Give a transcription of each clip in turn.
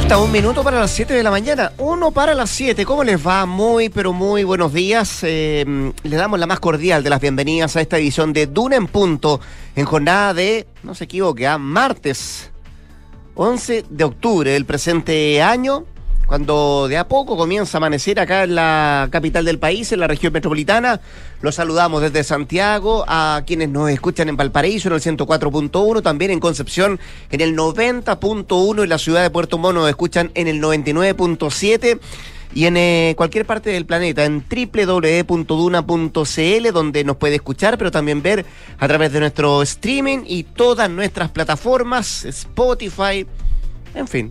Falta un minuto para las 7 de la mañana, uno para las 7. ¿Cómo les va? Muy, pero muy buenos días. Eh, les damos la más cordial de las bienvenidas a esta edición de Duna en Punto, en jornada de, no se equivoque, ¿ah? martes 11 de octubre del presente año cuando de a poco comienza a amanecer acá en la capital del país, en la región metropolitana. Los saludamos desde Santiago, a quienes nos escuchan en Valparaíso en el 104.1, también en Concepción en el 90.1, en la ciudad de Puerto Montt nos escuchan en el 99.7 y en eh, cualquier parte del planeta, en www.duna.cl, donde nos puede escuchar, pero también ver a través de nuestro streaming y todas nuestras plataformas, Spotify, en fin,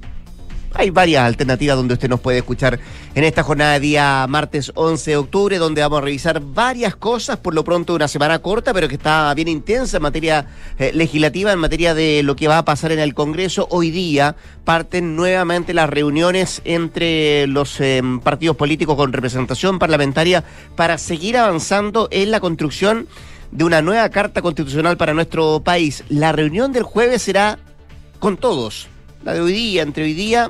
hay varias alternativas donde usted nos puede escuchar en esta jornada de día martes 11 de octubre, donde vamos a revisar varias cosas, por lo pronto una semana corta, pero que está bien intensa en materia eh, legislativa, en materia de lo que va a pasar en el Congreso. Hoy día parten nuevamente las reuniones entre los em, partidos políticos con representación parlamentaria para seguir avanzando en la construcción de una nueva carta constitucional para nuestro país. La reunión del jueves será con todos la de hoy día, entre hoy día,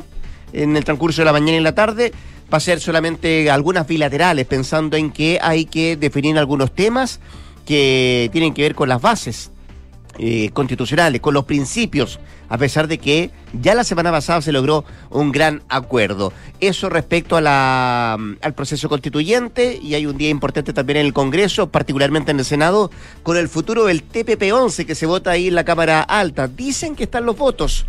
en el transcurso de la mañana y la tarde, va a ser solamente algunas bilaterales, pensando en que hay que definir algunos temas que tienen que ver con las bases eh, constitucionales, con los principios, a pesar de que ya la semana pasada se logró un gran acuerdo. Eso respecto al proceso constituyente, y hay un día importante también en el Congreso, particularmente en el Senado, con el futuro del TPP-11 que se vota ahí en la Cámara Alta. Dicen que están los votos.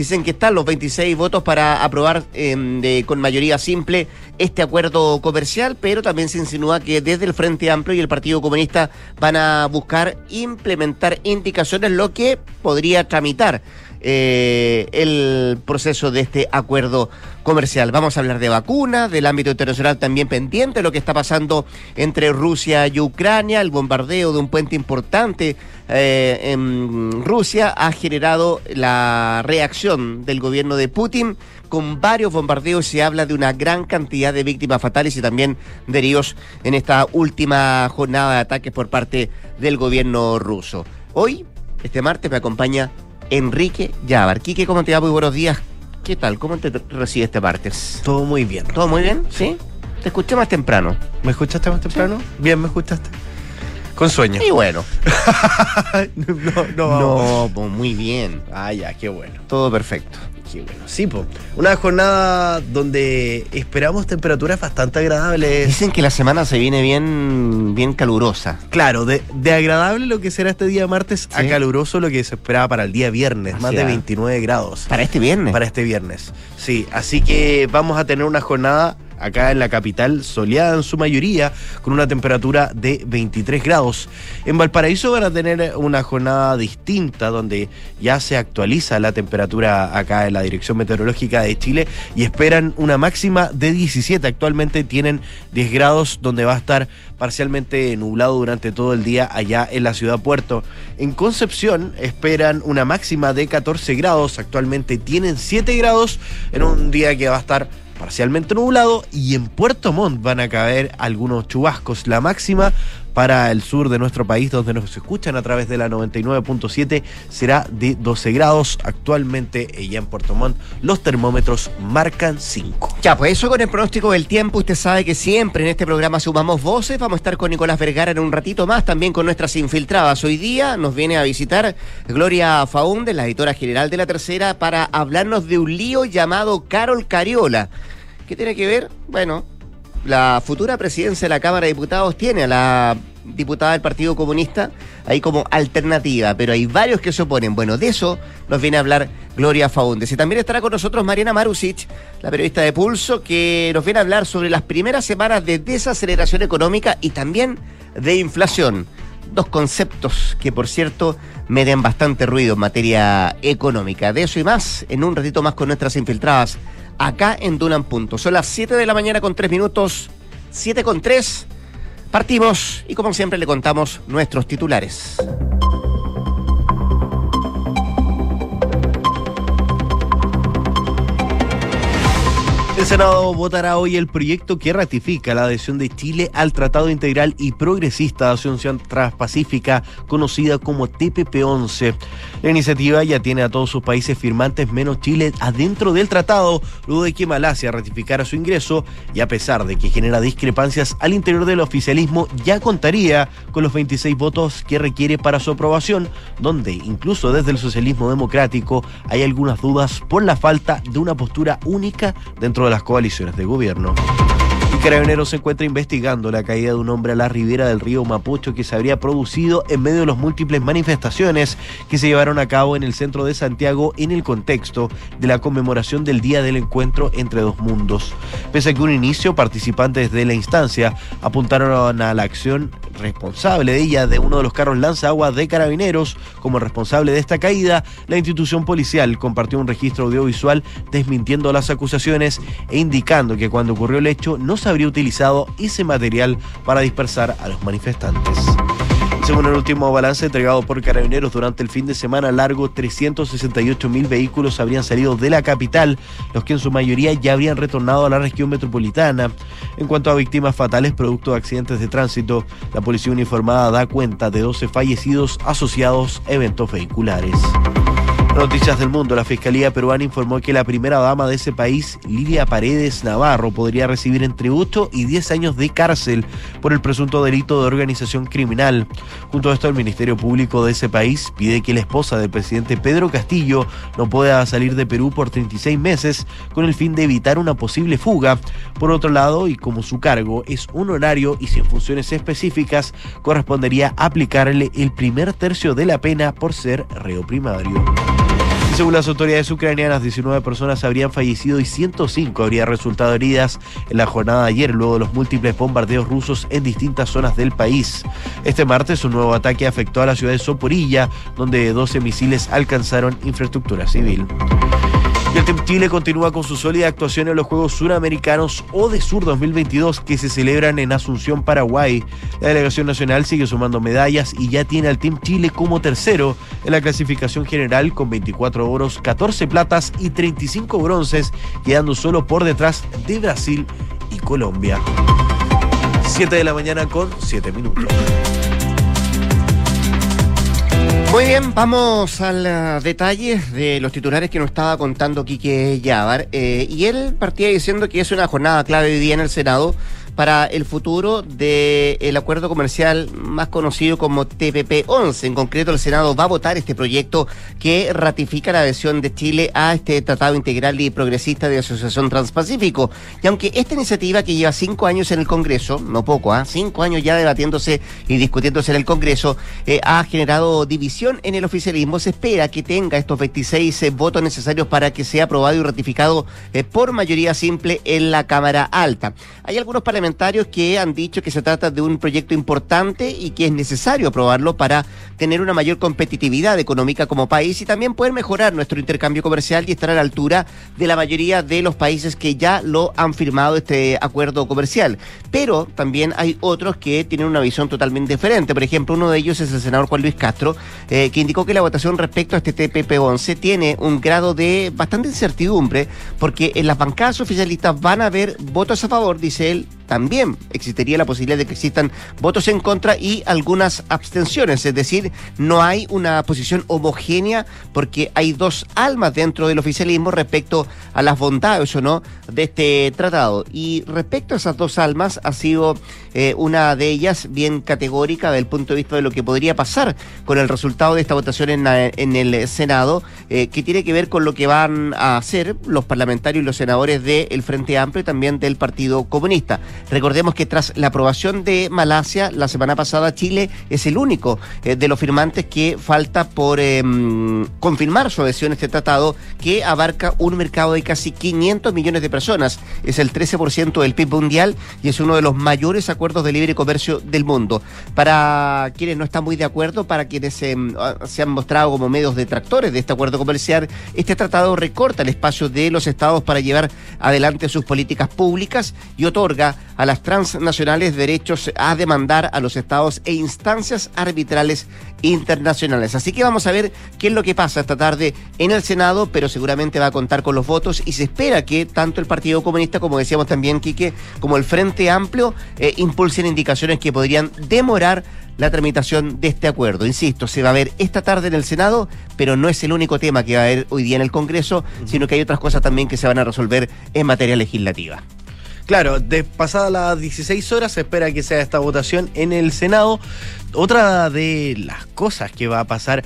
Dicen que están los 26 votos para aprobar em, con mayoría simple este acuerdo comercial, pero también se insinúa que desde el Frente Amplio y el Partido Comunista van a buscar implementar indicaciones, lo que podría tramitar eh, el proceso de este acuerdo comercial. Vamos a hablar de vacunas, del ámbito internacional también pendiente, lo que está pasando entre Rusia y Ucrania, el bombardeo de un puente importante eh, en Rusia ha generado la reacción del gobierno de Putin con varios bombardeos. Se habla de una gran cantidad de víctimas fatales y también de heridos en esta última jornada de ataques por parte del gobierno ruso. Hoy, este martes, me acompaña Enrique Yabar. Quique, ¿cómo te va? Muy buenos días. ¿Qué tal? ¿Cómo te recibe este martes? Todo muy bien. ¿Todo muy bien? ¿Sí? Te escuché más temprano. ¿Me escuchaste más temprano? Bien, me escuchaste. Con sueño. Y bueno. no, no, no, pues muy bien. Ah, ya, qué bueno. Todo perfecto. Qué bueno. Sí, pues. Una jornada donde esperamos temperaturas bastante agradables. Dicen que la semana se viene bien, bien calurosa. Claro, de, agradable lo que será este día martes a caluroso lo que se esperaba para el día viernes, más de 29 grados. ¿Para este viernes? Para este viernes. Sí, así que vamos a tener una jornada acá en la capital, soleada en su mayoría, con una temperatura de 23 grados. En Valparaíso van a tener una jornada distinta, donde ya se actualiza la temperatura acá en la Dirección Meteorológica de Chile y esperan una máxima de 17. Actualmente tienen 10 grados, donde va a estar parcialmente nublado durante todo el día allá en la ciudad puerto. En Concepción esperan una máxima de 14 grados, actualmente tienen 7 grados en un día que va a estar parcialmente nublado y en Puerto Montt van a caer algunos chubascos. La máxima para el sur de nuestro país, donde nos escuchan a través de la 99.7, será de 12 grados. Actualmente, allá en Puerto Montt, los termómetros marcan 5. Ya, pues eso con el pronóstico del tiempo. Usted sabe que siempre en este programa sumamos voces. Vamos a estar con Nicolás Vergara en un ratito más, también con nuestras infiltradas. Hoy día nos viene a visitar Gloria Faunde, la editora general de La Tercera, para hablarnos de un lío llamado Carol Cariola. ¿Qué tiene que ver? Bueno, la futura presidencia de la Cámara de Diputados tiene a la diputada del Partido Comunista ahí como alternativa, pero hay varios que se oponen. Bueno, de eso nos viene a hablar Gloria Faúndez. Y también estará con nosotros Mariana Marusic, la periodista de Pulso, que nos viene a hablar sobre las primeras semanas de desaceleración económica y también de inflación. Dos conceptos que, por cierto, me den bastante ruido en materia económica. De eso y más, en un ratito más con nuestras infiltradas acá en Dunan Punto. Son las 7 de la mañana con 3 minutos, 7 con 3. Partimos y como siempre le contamos nuestros titulares. El Senado votará hoy el proyecto que ratifica la adhesión de Chile al Tratado Integral y Progresista de Asunción Transpacífica, conocida como TPP-11. La iniciativa ya tiene a todos sus países firmantes menos Chile adentro del tratado, luego de que Malasia ratificara su ingreso y a pesar de que genera discrepancias al interior del oficialismo, ya contaría con los 26 votos que requiere para su aprobación, donde incluso desde el socialismo democrático hay algunas dudas por la falta de una postura única dentro de la coaliciones de gobierno. Carabineros se encuentra investigando la caída de un hombre a la ribera del río Mapocho que se habría producido en medio de las múltiples manifestaciones que se llevaron a cabo en el centro de Santiago en el contexto de la conmemoración del Día del Encuentro entre dos mundos. Pese a que un inicio, participantes de la instancia apuntaron a la acción responsable de ella de uno de los carros lanzagua de carabineros como responsable de esta caída, la institución policial compartió un registro audiovisual desmintiendo las acusaciones e indicando que cuando ocurrió el hecho no se habría utilizado ese material para dispersar a los manifestantes. Según el último balance entregado por Carabineros durante el fin de semana largo, 368 mil vehículos habrían salido de la capital, los que en su mayoría ya habrían retornado a la región metropolitana. En cuanto a víctimas fatales producto de accidentes de tránsito, la policía uniformada da cuenta de 12 fallecidos asociados a eventos vehiculares. Noticias del mundo. La Fiscalía peruana informó que la primera dama de ese país, Lilia Paredes Navarro, podría recibir entre 8 y 10 años de cárcel por el presunto delito de organización criminal. Junto a esto, el Ministerio Público de ese país pide que la esposa del presidente Pedro Castillo no pueda salir de Perú por 36 meses con el fin de evitar una posible fuga. Por otro lado, y como su cargo es un horario y sin funciones específicas, correspondería aplicarle el primer tercio de la pena por ser reo primario según las autoridades ucranianas, 19 personas habrían fallecido y 105 habrían resultado heridas en la jornada de ayer, luego de los múltiples bombardeos rusos en distintas zonas del país. Este martes, un nuevo ataque afectó a la ciudad de Soporilla, donde 12 misiles alcanzaron infraestructura civil. El Chile continúa con su sólida actuación en los Juegos Suramericanos o de Sur 2022 que se celebran en Asunción, Paraguay. La delegación nacional sigue sumando medallas y ya tiene al Team Chile como tercero en la clasificación general con 24 oros, 14 platas y 35 bronces, quedando solo por detrás de Brasil y Colombia. 7 de la mañana con 7 minutos. Muy bien, vamos al detalle de los titulares que nos estaba contando Quique Yavar. Eh, y él partía diciendo que es una jornada clave hoy día en el Senado para el futuro del acuerdo comercial más conocido como TPP-11. En concreto, el Senado va a votar este proyecto que ratifica la adhesión de Chile a este Tratado Integral y Progresista de Asociación Transpacífico. Y aunque esta iniciativa que lleva cinco años en el Congreso, no poco, ¿ah? cinco años ya debatiéndose y discutiéndose en el Congreso, eh, ha generado división en el oficialismo, se espera que tenga estos 26 eh, votos necesarios para que sea aprobado y ratificado eh, por mayoría simple en la Cámara Alta. Hay algunos parlamentarios que han dicho que se trata de un proyecto importante y que es necesario aprobarlo para tener una mayor competitividad económica como país y también poder mejorar nuestro intercambio comercial y estar a la altura de la mayoría de los países que ya lo han firmado este acuerdo comercial. Pero también hay otros que tienen una visión totalmente diferente. Por ejemplo, uno de ellos es el senador Juan Luis Castro, eh, que indicó que la votación respecto a este TPP-11 tiene un grado de bastante incertidumbre porque en las bancadas oficialistas van a haber votos a favor, dice él, también existiría la posibilidad de que existan votos en contra y algunas abstenciones. Es decir, no hay una posición homogénea porque hay dos almas dentro del oficialismo respecto a las bondades o no de este tratado. Y respecto a esas dos almas, ha sido eh, una de ellas bien categórica desde el punto de vista de lo que podría pasar con el resultado de esta votación en, en el Senado, eh, que tiene que ver con lo que van a hacer los parlamentarios y los senadores del Frente Amplio y también del Partido Comunista. Recordemos que tras la aprobación de Malasia la semana pasada, Chile es el único eh, de los firmantes que falta por em, confirmar su adhesión a este tratado que abarca un mercado de casi 500 millones de personas. Es el 13% del PIB mundial y es uno de los mayores acuerdos de libre comercio del mundo. Para quienes no están muy de acuerdo, para quienes em, se han mostrado como medios detractores de este acuerdo comercial, este tratado recorta el espacio de los estados para llevar adelante sus políticas públicas y otorga a las transnacionales derechos a demandar a los estados e instancias arbitrales internacionales. Así que vamos a ver qué es lo que pasa esta tarde en el Senado, pero seguramente va a contar con los votos y se espera que tanto el Partido Comunista, como decíamos también, Quique, como el Frente Amplio eh, impulsen indicaciones que podrían demorar la tramitación de este acuerdo. Insisto, se va a ver esta tarde en el Senado, pero no es el único tema que va a haber hoy día en el Congreso, sino que hay otras cosas también que se van a resolver en materia legislativa. Claro, de pasadas las 16 horas se espera que sea esta votación en el Senado. Otra de las cosas que va a pasar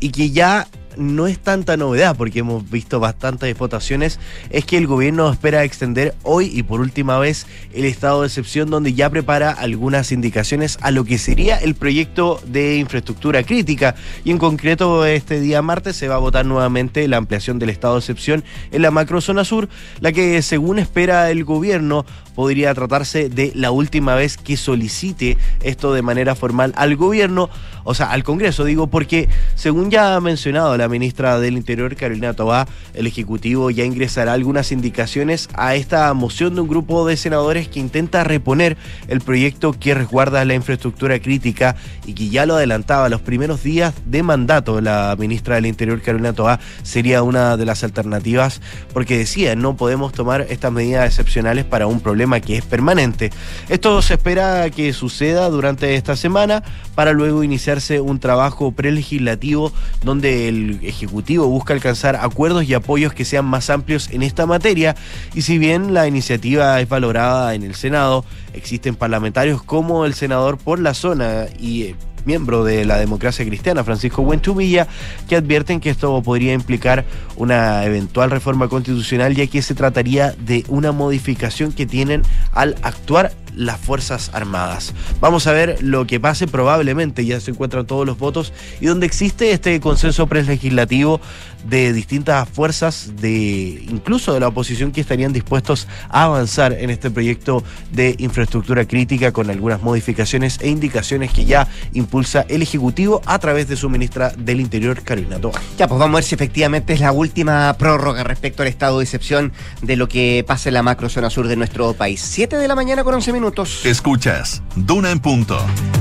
y que ya no es tanta novedad porque hemos visto bastantes votaciones, es que el gobierno espera extender hoy y por última vez el estado de excepción donde ya prepara algunas indicaciones a lo que sería el proyecto de infraestructura crítica. Y en concreto este día martes se va a votar nuevamente la ampliación del estado de excepción en la macrozona sur, la que según espera el gobierno podría tratarse de la última vez que solicite esto de manera formal al gobierno, o sea, al Congreso, digo, porque según ya ha mencionado la ministra del Interior, Carolina Tobá, el Ejecutivo ya ingresará algunas indicaciones a esta moción de un grupo de senadores que intenta reponer el proyecto que resguarda la infraestructura crítica y que ya lo adelantaba los primeros días de mandato. La ministra del Interior, Carolina Tobá, sería una de las alternativas porque decía, no podemos tomar estas medidas excepcionales para un problema que es permanente. Esto se espera que suceda durante esta semana para luego iniciarse un trabajo prelegislativo donde el Ejecutivo busca alcanzar acuerdos y apoyos que sean más amplios en esta materia y si bien la iniciativa es valorada en el Senado, existen parlamentarios como el senador por la zona y eh, miembro de la democracia cristiana, Francisco Buentumilla, que advierten que esto podría implicar una eventual reforma constitucional, ya que se trataría de una modificación que tienen al actuar las Fuerzas Armadas. Vamos a ver lo que pase, probablemente ya se encuentran todos los votos y donde existe este consenso prelegislativo de distintas fuerzas, de incluso de la oposición que estarían dispuestos a avanzar en este proyecto de infraestructura crítica con algunas modificaciones e indicaciones que ya impulsa el Ejecutivo a través de su ministra del Interior, Carolina Toa. Ya, pues vamos a ver si efectivamente es la última prórroga respecto al estado de excepción de lo que pasa en la macro zona sur de nuestro país. Siete de la mañana con 11 minutos. Escuchas, Duna en punto.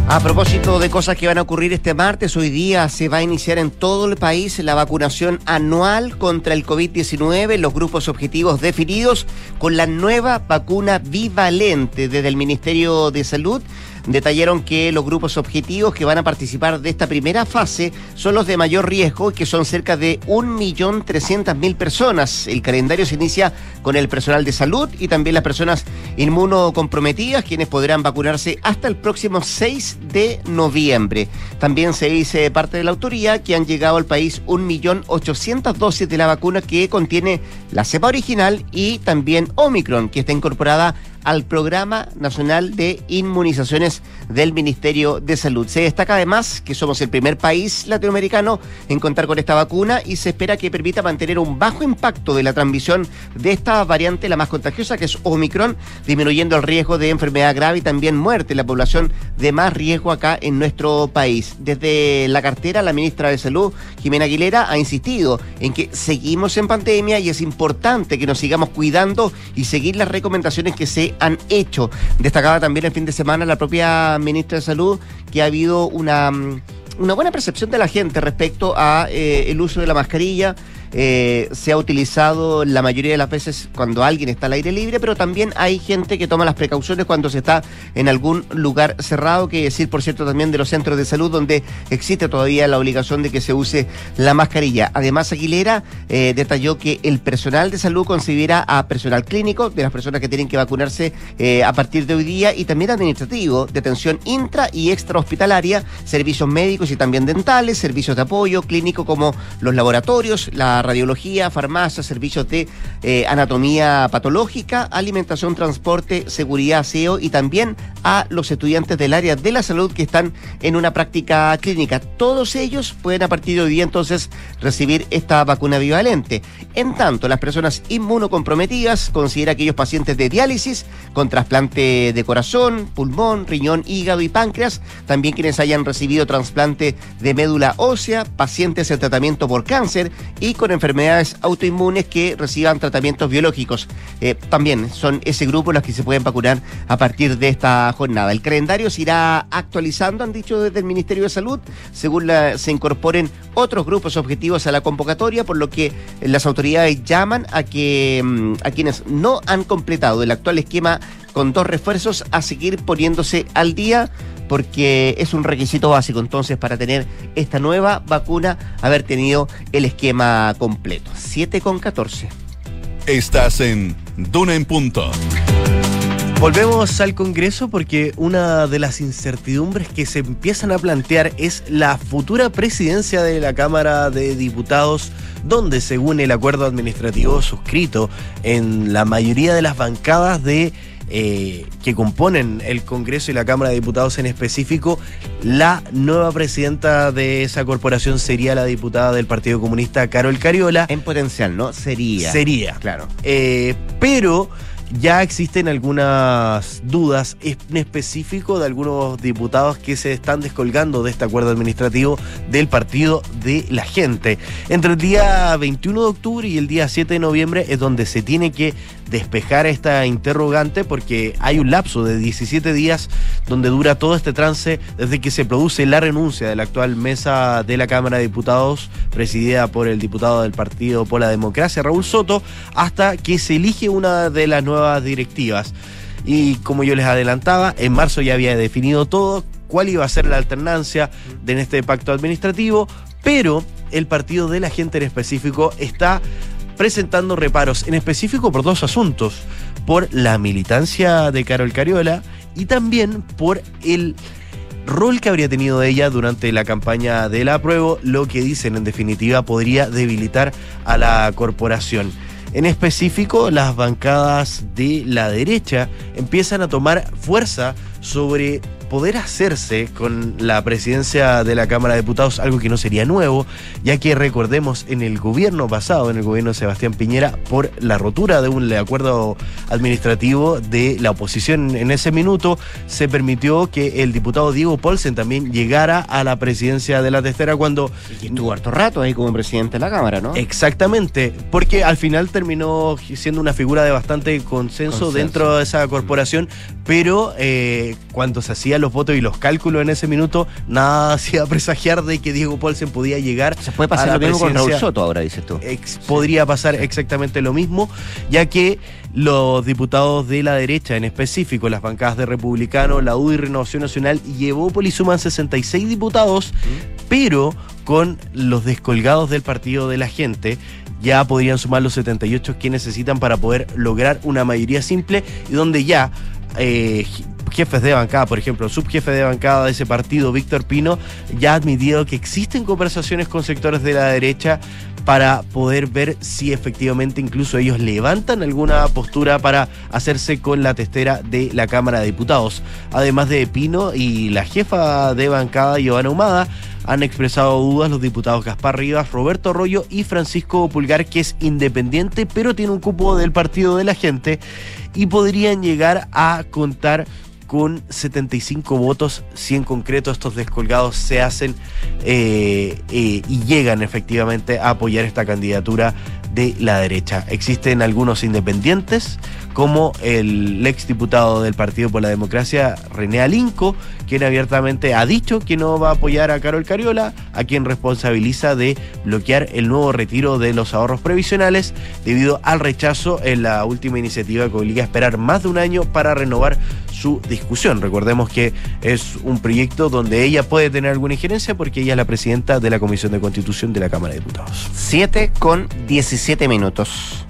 A propósito de cosas que van a ocurrir este martes, hoy día se va a iniciar en todo el país la vacunación anual contra el COVID-19, los grupos objetivos definidos con la nueva vacuna bivalente desde el Ministerio de Salud detallaron que los grupos objetivos que van a participar de esta primera fase son los de mayor riesgo, que son cerca de 1.300.000 personas. El calendario se inicia con el personal de salud y también las personas inmunocomprometidas, quienes podrán vacunarse hasta el próximo 6 de noviembre. También se dice parte de la autoría que han llegado al país 1.800.000 dosis de la vacuna que contiene la cepa original y también Omicron, que está incorporada al Programa Nacional de Inmunizaciones del Ministerio de Salud. Se destaca además que somos el primer país latinoamericano en contar con esta vacuna y se espera que permita mantener un bajo impacto de la transmisión de esta variante, la más contagiosa, que es Omicron, disminuyendo el riesgo de enfermedad grave y también muerte en la población de más riesgo acá en nuestro país. Desde la cartera, la ministra de Salud, Jimena Aguilera, ha insistido en que seguimos en pandemia y es importante que nos sigamos cuidando y seguir las recomendaciones que se han hecho. Destacaba también el fin de semana la propia ministra de Salud que ha habido una, mm, una buena percepción de la gente respecto a eh, el uso de la mascarilla eh, se ha utilizado la mayoría de las veces cuando alguien está al aire libre, pero también hay gente que toma las precauciones cuando se está en algún lugar cerrado, que decir, por cierto, también de los centros de salud donde existe todavía la obligación de que se use la mascarilla. Además, Aguilera eh, detalló que el personal de salud considera a personal clínico, de las personas que tienen que vacunarse eh, a partir de hoy día, y también administrativo, de atención intra y extra hospitalaria, servicios médicos y también dentales, servicios de apoyo clínico como los laboratorios, la radiología, farmacia, servicios de eh, anatomía patológica, alimentación, transporte, seguridad, aseo y también a los estudiantes del área de la salud que están en una práctica clínica. Todos ellos pueden a partir de hoy día entonces recibir esta vacuna bivalente. En tanto, las personas inmunocomprometidas considera aquellos pacientes de diálisis con trasplante de corazón, pulmón, riñón, hígado y páncreas, también quienes hayan recibido trasplante de médula ósea, pacientes en tratamiento por cáncer y con enfermedades autoinmunes que reciban tratamientos biológicos. Eh, también son ese grupo los que se pueden vacunar a partir de esta jornada. El calendario se irá actualizando, han dicho desde el Ministerio de Salud, según se incorporen otros grupos objetivos a la convocatoria, por lo que las autoridades llaman a que mm, a quienes no han completado el actual esquema con dos refuerzos a seguir poniéndose al día porque es un requisito básico entonces para tener esta nueva vacuna, haber tenido el esquema completo. 7 con 14. Estás en Duna en Punto. Volvemos al Congreso porque una de las incertidumbres que se empiezan a plantear es la futura presidencia de la Cámara de Diputados, donde según el acuerdo administrativo suscrito en la mayoría de las bancadas de eh, que componen el Congreso y la Cámara de Diputados en específico, la nueva presidenta de esa corporación sería la diputada del Partido Comunista, Carol Cariola. En potencial, ¿no? Sería. Sería. Claro. Eh, pero ya existen algunas dudas en específico de algunos diputados que se están descolgando de este acuerdo administrativo del Partido de la Gente. Entre el día 21 de octubre y el día 7 de noviembre es donde se tiene que despejar esta interrogante porque hay un lapso de 17 días donde dura todo este trance desde que se produce la renuncia de la actual mesa de la Cámara de Diputados presidida por el diputado del Partido por la Democracia, Raúl Soto, hasta que se elige una de las nuevas directivas. Y como yo les adelantaba, en marzo ya había definido todo, cuál iba a ser la alternancia de este pacto administrativo, pero el partido de la gente en específico está presentando reparos en específico por dos asuntos, por la militancia de Carol Cariola y también por el rol que habría tenido ella durante la campaña del apruebo, lo que dicen en definitiva podría debilitar a la corporación. En específico, las bancadas de la derecha empiezan a tomar fuerza sobre poder hacerse con la presidencia de la Cámara de Diputados, algo que no sería nuevo, ya que recordemos en el gobierno pasado, en el gobierno de Sebastián Piñera, por la rotura de un acuerdo administrativo de la oposición en ese minuto, se permitió que el diputado Diego Polsen también llegara a la presidencia de la testera cuando... Y estuvo harto rato ahí como presidente de la Cámara, ¿no? Exactamente, porque al final terminó siendo una figura de bastante consenso, dentro de esa corporación, pero eh, cuando se hacía los votos y los cálculos en ese minuto, nada hacía presagiar de que Diego Paulsen podía llegar. Se puede pasar lo mismo con Raúl Soto ahora, dices tú. podría pasar exactamente lo mismo, ya que los diputados de la derecha, en específico las bancadas de Republicano, la UDI Renovación Nacional y Evópolis suman 66 diputados, pero con los descolgados del partido de la gente ya podrían sumar los 78 que necesitan para poder lograr una mayoría simple y donde ya eh, jefes de bancada, por ejemplo, subjefe de bancada de ese partido, Víctor Pino, ya ha admitido que existen conversaciones con sectores de la derecha para poder ver si efectivamente incluso ellos levantan alguna postura para hacerse con la testera de la Cámara de Diputados. Además de Pino y la jefa de bancada, Giovanna Humada, han expresado dudas los diputados Gaspar Rivas, Roberto Arroyo y Francisco Pulgar, que es independiente, pero tiene un cupo del Partido de la Gente, y podrían llegar a contar con 75 votos, si en concreto estos descolgados se hacen eh, eh, y llegan efectivamente a apoyar esta candidatura de la derecha. Existen algunos independientes, como el ex diputado del Partido por la Democracia, René Alinco, quien abiertamente ha dicho que no va a apoyar a Carol Cariola, a quien responsabiliza de bloquear el nuevo retiro de los ahorros previsionales debido al rechazo en la última iniciativa que obliga a esperar más de un año para renovar su discusión. Recordemos que es un proyecto donde ella puede tener alguna injerencia porque ella es la presidenta de la Comisión de Constitución de la Cámara de Diputados. 7 con 17 minutos.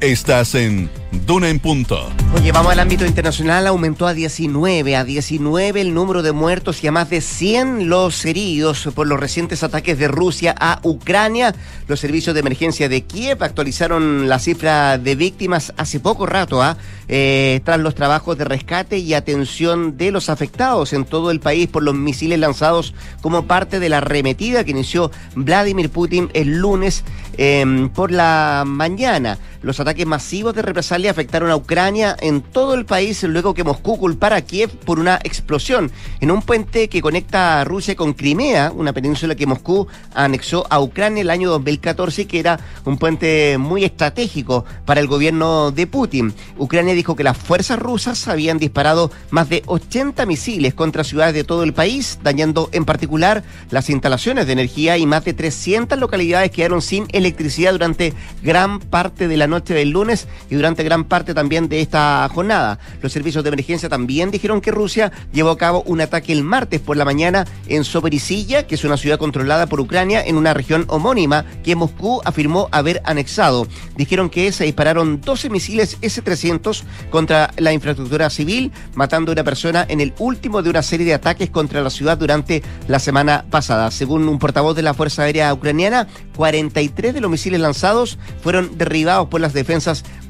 Estás en Duna en Punto. Oye, vamos al ámbito internacional. Aumentó a 19, a 19 el número de muertos y a más de 100 los heridos por los recientes ataques de Rusia a Ucrania. Los servicios de emergencia de Kiev actualizaron la cifra de víctimas hace poco rato, ¿ah? eh, tras los trabajos de rescate y atención de los afectados en todo el país por los misiles lanzados como parte de la arremetida que inició Vladimir Putin el lunes em, por la mañana. Los ataques masivos de represalia afectaron a Ucrania en todo el país luego que Moscú culpara a Kiev por una explosión en un puente que conecta a Rusia con Crimea, una península que Moscú anexó a Ucrania el año 2014 y que era un puente muy estratégico para el gobierno de Putin. Ucrania dijo que las fuerzas rusas habían disparado más de 80 misiles contra ciudades de todo el país, dañando en particular las instalaciones de energía y más de 300 localidades quedaron sin electricidad durante gran parte de la noche del lunes y durante gran parte también de esta jornada. Los servicios de emergencia también dijeron que Rusia llevó a cabo un ataque el martes por la mañana en Soberisilla, que es una ciudad controlada por Ucrania en una región homónima que Moscú afirmó haber anexado. Dijeron que se dispararon 12 misiles S-300 contra la infraestructura civil, matando a una persona en el último de una serie de ataques contra la ciudad durante la semana pasada. Según un portavoz de la Fuerza Aérea Ucraniana, 43 de los misiles lanzados fueron derribados por las defensas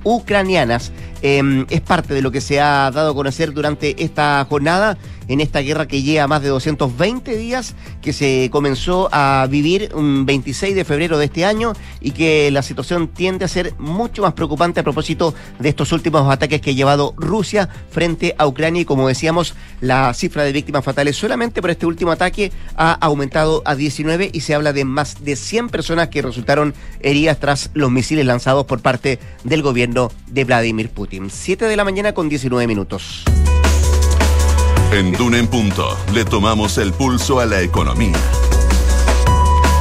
ucranianas. Em, es parte de lo que se ha dado a conocer durante esta jornada, en esta guerra que lleva más de 220 días, que se comenzó a vivir un 26 de febrero de este año y que la situación tiende a ser mucho más preocupante a propósito de estos últimos ataques que ha llevado Rusia frente a Ucrania y como decíamos, la cifra de víctimas fatales solamente por este último ataque ha aumentado a 19 y se habla de más de 100 personas que resultaron heridas tras los misiles lanzados por parte del gobierno de Vladimir Putin. 7 de la mañana con 19 minutos. En Duna en Punto le tomamos el pulso a la economía.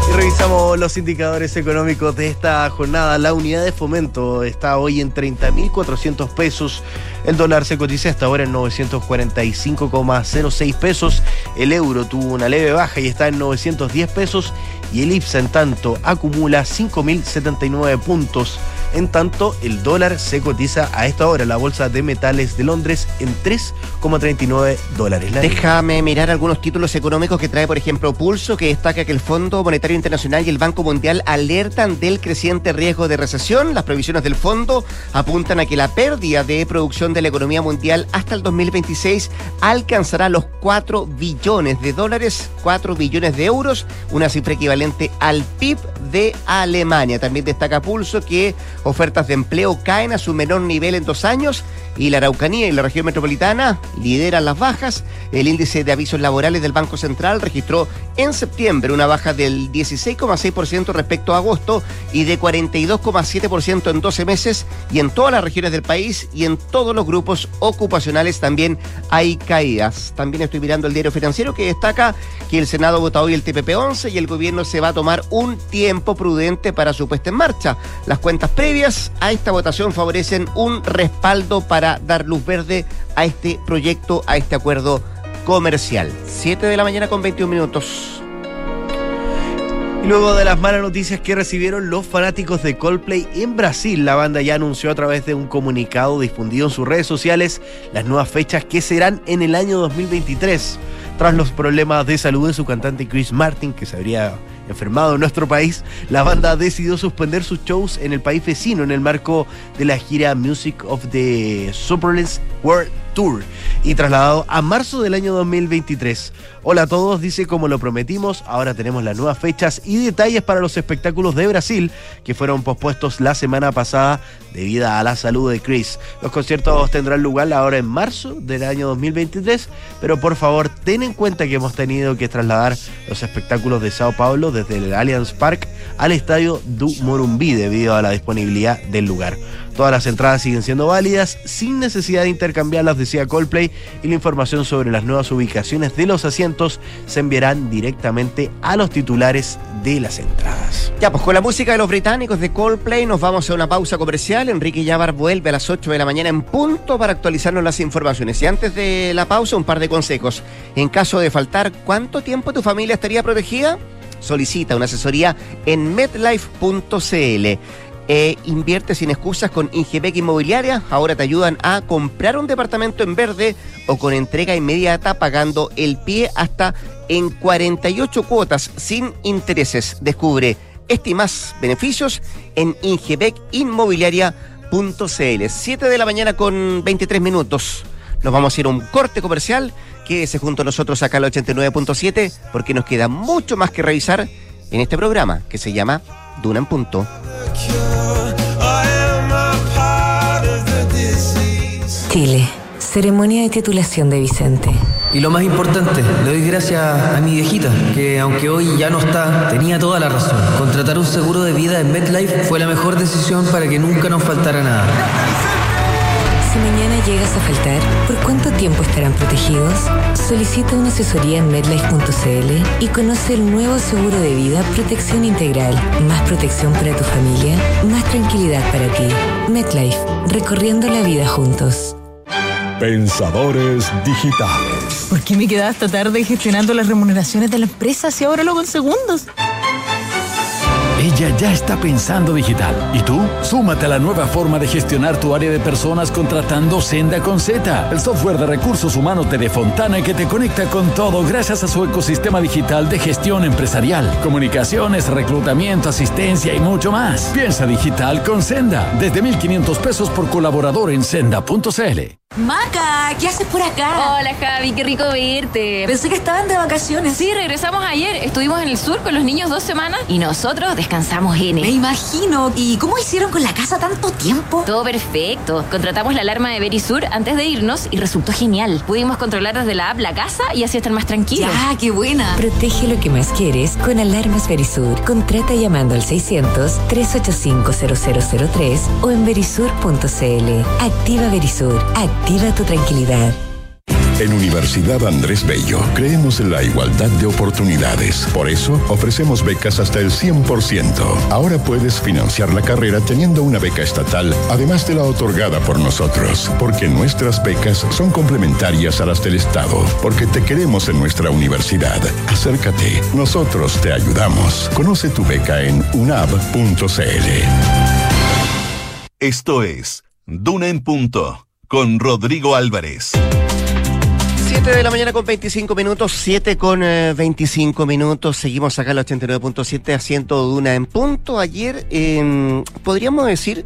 Y revisamos los indicadores económicos de esta jornada. La unidad de fomento está hoy en 30.400 pesos. El dólar se cotiza hasta ahora en 945,06 pesos. El euro tuvo una leve baja y está en 910 pesos. Y el IPSA en tanto acumula 5.079 puntos. En tanto, el dólar se cotiza a esta hora la Bolsa de Metales de Londres en 3,39 dólares. La Déjame mirar algunos títulos económicos que trae, por ejemplo, Pulso, que destaca que el Fondo Monetario Internacional y el Banco Mundial alertan del creciente riesgo de recesión. Las previsiones del fondo apuntan a que la pérdida de producción de la economía mundial hasta el 2026 alcanzará los 4 billones de dólares, 4 billones de euros, una cifra equivalente al PIB de Alemania. También destaca Pulso que ofertas de empleo caen a su menor nivel en dos años y la Araucanía y la región metropolitana lideran las bajas. El índice de avisos laborales del Banco Central registró en septiembre una baja del 16,6% respecto a agosto y de 42,7% en 12 meses y en todas las regiones del país y en todos los grupos ocupacionales también hay caídas. También estoy mirando el diario financiero que destaca que el Senado vota hoy el TPP-11 y el gobierno se va a tomar un tiempo prudente para su puesta en marcha. Las cuentas previas a esta votación favorecen un respaldo para dar luz verde a este proyecto, a este acuerdo comercial. 7 de la mañana con 21 minutos. Y luego de las malas noticias que recibieron los fanáticos de Coldplay en Brasil, la banda ya anunció a través de un comunicado difundido en sus redes sociales las nuevas fechas que serán en el año 2023. Tras los problemas de salud de su cantante Chris Martin, que se habría enfermado en nuestro país, la banda decidió suspender sus shows en el país vecino en el marco de la gira Music of the Superless World Tour y trasladado a marzo del año 2023. Hola a todos, dice como lo prometimos, ahora tenemos las nuevas fechas y detalles para los espectáculos de Brasil que fueron pospuestos la semana pasada debido a la salud de Chris. Los conciertos tendrán lugar ahora en marzo del año 2023, pero por favor ten en cuenta que hemos tenido que trasladar los espectáculos de Sao Paulo desde el Allianz Park al estadio du Morumbi debido a la disponibilidad del lugar. Todas las entradas siguen siendo válidas sin necesidad de intercambiarlas, decía Coldplay, y la información sobre las nuevas ubicaciones de los asientos se enviarán directamente a los titulares de las entradas. Ya, pues con la música de los británicos de Coldplay nos vamos a una pausa comercial. Enrique Yavar vuelve a las 8 de la mañana en punto para actualizarnos las informaciones. Y antes de la pausa, un par de consejos. En caso de faltar, ¿cuánto tiempo tu familia estaría protegida? Solicita una asesoría en medlife.cl. E invierte sin excusas con Ingebec Inmobiliaria. Ahora te ayudan a comprar un departamento en verde o con entrega inmediata pagando el pie hasta en 48 cuotas sin intereses. Descubre este y más beneficios en ingebecinmobiliaria.cl. 7 de la mañana con 23 minutos. Nos vamos a ir a un corte comercial. Quédese junto a nosotros acá al 89.7 porque nos queda mucho más que revisar en este programa que se llama Duna en Punto. Chile. Ceremonia de titulación de Vicente. Y lo más importante, le doy gracias a mi viejita, que aunque hoy ya no está, tenía toda la razón. Contratar un seguro de vida en MetLife fue la mejor decisión para que nunca nos faltara nada. Llegas a faltar, ¿por cuánto tiempo estarán protegidos? Solicita una asesoría en medlife.cl y conoce el nuevo seguro de vida Protección Integral. Más protección para tu familia, más tranquilidad para ti. MedLife, recorriendo la vida juntos. Pensadores digitales. ¿Por qué me quedaba hasta tarde gestionando las remuneraciones de la empresa si ahora lo hago en segundos? Ella ya está pensando digital. ¿Y tú? Súmate a la nueva forma de gestionar tu área de personas contratando Senda con Z, el software de recursos humanos de Defontana que te conecta con todo gracias a su ecosistema digital de gestión empresarial, comunicaciones, reclutamiento, asistencia y mucho más. Piensa digital con Senda, desde 1.500 pesos por colaborador en senda.cl. Maca, ¿qué haces por acá? Hola Javi, qué rico verte. Pensé que estaban de vacaciones. Sí, regresamos ayer. Estuvimos en el sur con los niños dos semanas y nosotros descansamos en Me imagino. ¿Y cómo hicieron con la casa tanto tiempo? Todo perfecto. Contratamos la alarma de Verisur antes de irnos y resultó genial. Pudimos controlar desde la app la casa y así estar más tranquilos. Ya, qué buena. Protege lo que más quieres con alarmas Verisur. Contrata llamando al 600-385-0003 o en verisur.cl. Activa Verisur. Activa tu tranquilidad. En Universidad Andrés Bello creemos en la igualdad de oportunidades. Por eso ofrecemos becas hasta el 100%. Ahora puedes financiar la carrera teniendo una beca estatal, además de la otorgada por nosotros, porque nuestras becas son complementarias a las del Estado, porque te queremos en nuestra universidad. Acércate, nosotros te ayudamos. Conoce tu beca en unab.cl. Esto es Duna en Punto con Rodrigo Álvarez. 7 de la mañana con 25 minutos, 7 con eh, 25 minutos. Seguimos acá el 89.7 haciendo Duna en punto. Ayer eh, podríamos decir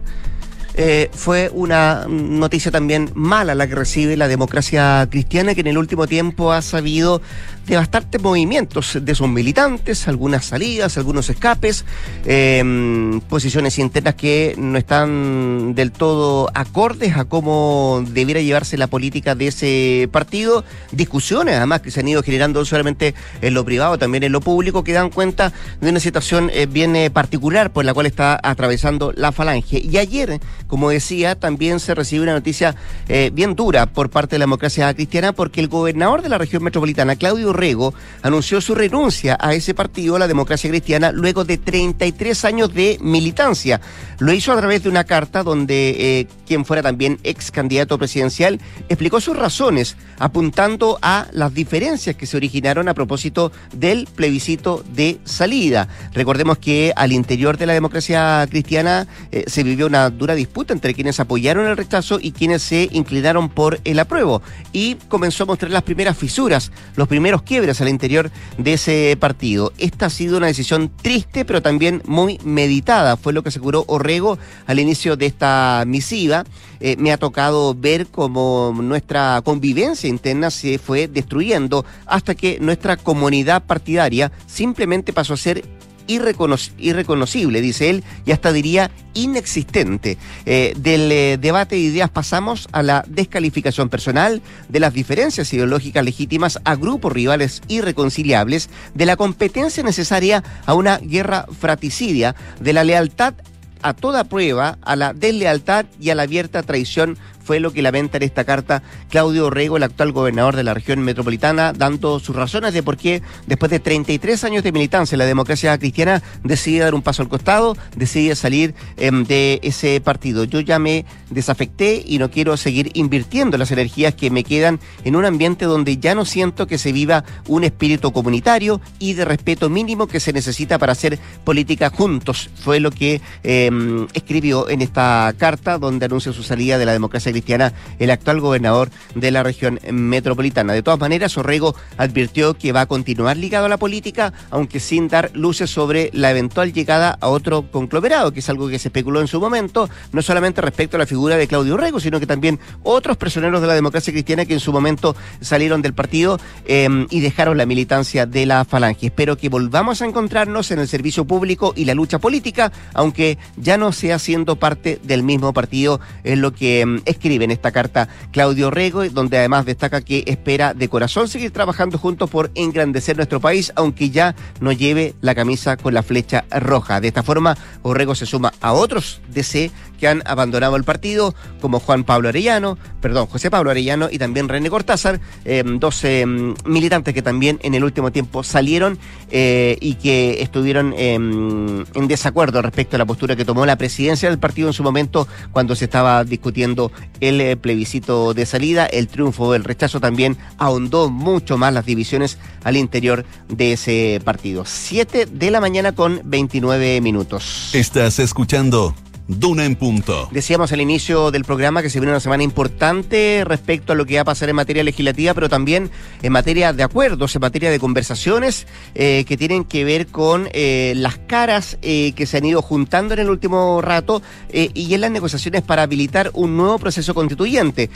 eh, fue una noticia también mala la que recibe la democracia cristiana, que en el último tiempo ha sabido de bastantes movimientos de sus militantes, algunas salidas, algunos escapes, eh, posiciones internas que no están del todo acordes a cómo debiera llevarse la política de ese partido, discusiones además que se han ido generando solamente en lo privado, también en lo público, que dan cuenta de una situación eh, bien eh, particular por la cual está atravesando la falange. Y ayer, como decía, también se recibe una noticia eh, bien dura por parte de la democracia cristiana porque el gobernador de la región metropolitana, Claudio Rego, anunció su renuncia a ese partido, la democracia cristiana, luego de 33 años de militancia. Lo hizo a través de una carta donde eh, quien fuera también ex candidato presidencial explicó sus razones, apuntando a las diferencias que se originaron a propósito del plebiscito de salida. Recordemos que al interior de la democracia cristiana eh, se vivió una dura disputa entre quienes apoyaron el rechazo y quienes se inclinaron por el apruebo. Y comenzó a mostrar las primeras fisuras, los primeros quiebres al interior de ese partido. Esta ha sido una decisión triste, pero también muy meditada, fue lo que aseguró Orrego al inicio de esta misiva. Eh, me ha tocado ver cómo nuestra convivencia interna se fue destruyendo hasta que nuestra comunidad partidaria simplemente pasó a ser irrecono- irreconocible, dice él, y hasta diría inexistente. Eh, del eh, debate de ideas pasamos a la descalificación personal, de las diferencias ideológicas legítimas a grupos rivales irreconciliables, de la competencia necesaria a una guerra fratricidia, de la lealtad a toda prueba, a la deslealtad y a la abierta traición fue lo que lamenta en esta carta Claudio Orrego, el actual gobernador de la región metropolitana, dando sus razones de por qué, después de 33 años de militancia la democracia cristiana, decide dar un paso al costado, decide salir eh, de ese partido. Yo ya me desafecté y no quiero seguir invirtiendo las energías que me quedan en un ambiente donde ya no siento que se viva un espíritu comunitario y de respeto mínimo que se necesita para hacer política juntos. Fue lo que eh, escribió en esta carta donde anuncia su salida de la democracia cristiana el actual gobernador de la región metropolitana. De todas maneras, Orrego advirtió que va a continuar ligado a la política, aunque sin dar luces sobre la eventual llegada a otro conglomerado, que es algo que se especuló en su momento, no solamente respecto a la figura de Claudio Orrego, sino que también otros prisioneros de la democracia cristiana que en su momento salieron del partido eh, y dejaron la militancia de la falange. Espero que volvamos a encontrarnos en el servicio público y la lucha política, aunque ya no sea siendo parte del mismo partido, es lo que eh, escribió escribe en esta carta Claudio Rego, donde además destaca que espera de corazón seguir trabajando juntos por engrandecer nuestro país, aunque ya no lleve la camisa con la flecha roja. De esta forma, Orrego se suma a otros DC que han abandonado el partido, como Juan Pablo Arellano, perdón, José Pablo Arellano y también René Cortázar, eh, dos eh, militantes que también en el último tiempo salieron eh, y que estuvieron eh, en desacuerdo respecto a la postura que tomó la presidencia del partido en su momento cuando se estaba discutiendo el eh, plebiscito de salida. El triunfo, el rechazo también ahondó mucho más las divisiones al interior de ese partido. Siete de la mañana con 29 minutos. Estás escuchando Duna en punto. Decíamos al inicio del programa que se viene una semana importante respecto a lo que va a pasar en materia legislativa, pero también en materia de acuerdos, en materia de conversaciones eh, que tienen que ver con eh, las caras eh, que se han ido juntando en el último rato y en las negociaciones para habilitar un nuevo proceso constituyente.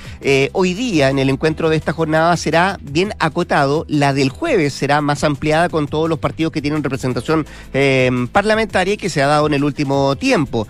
Hoy día, en el encuentro de esta jornada, será bien acotado. La del jueves será más ampliada con todos los partidos que tienen representación parlamentaria y que se ha dado en el último tiempo.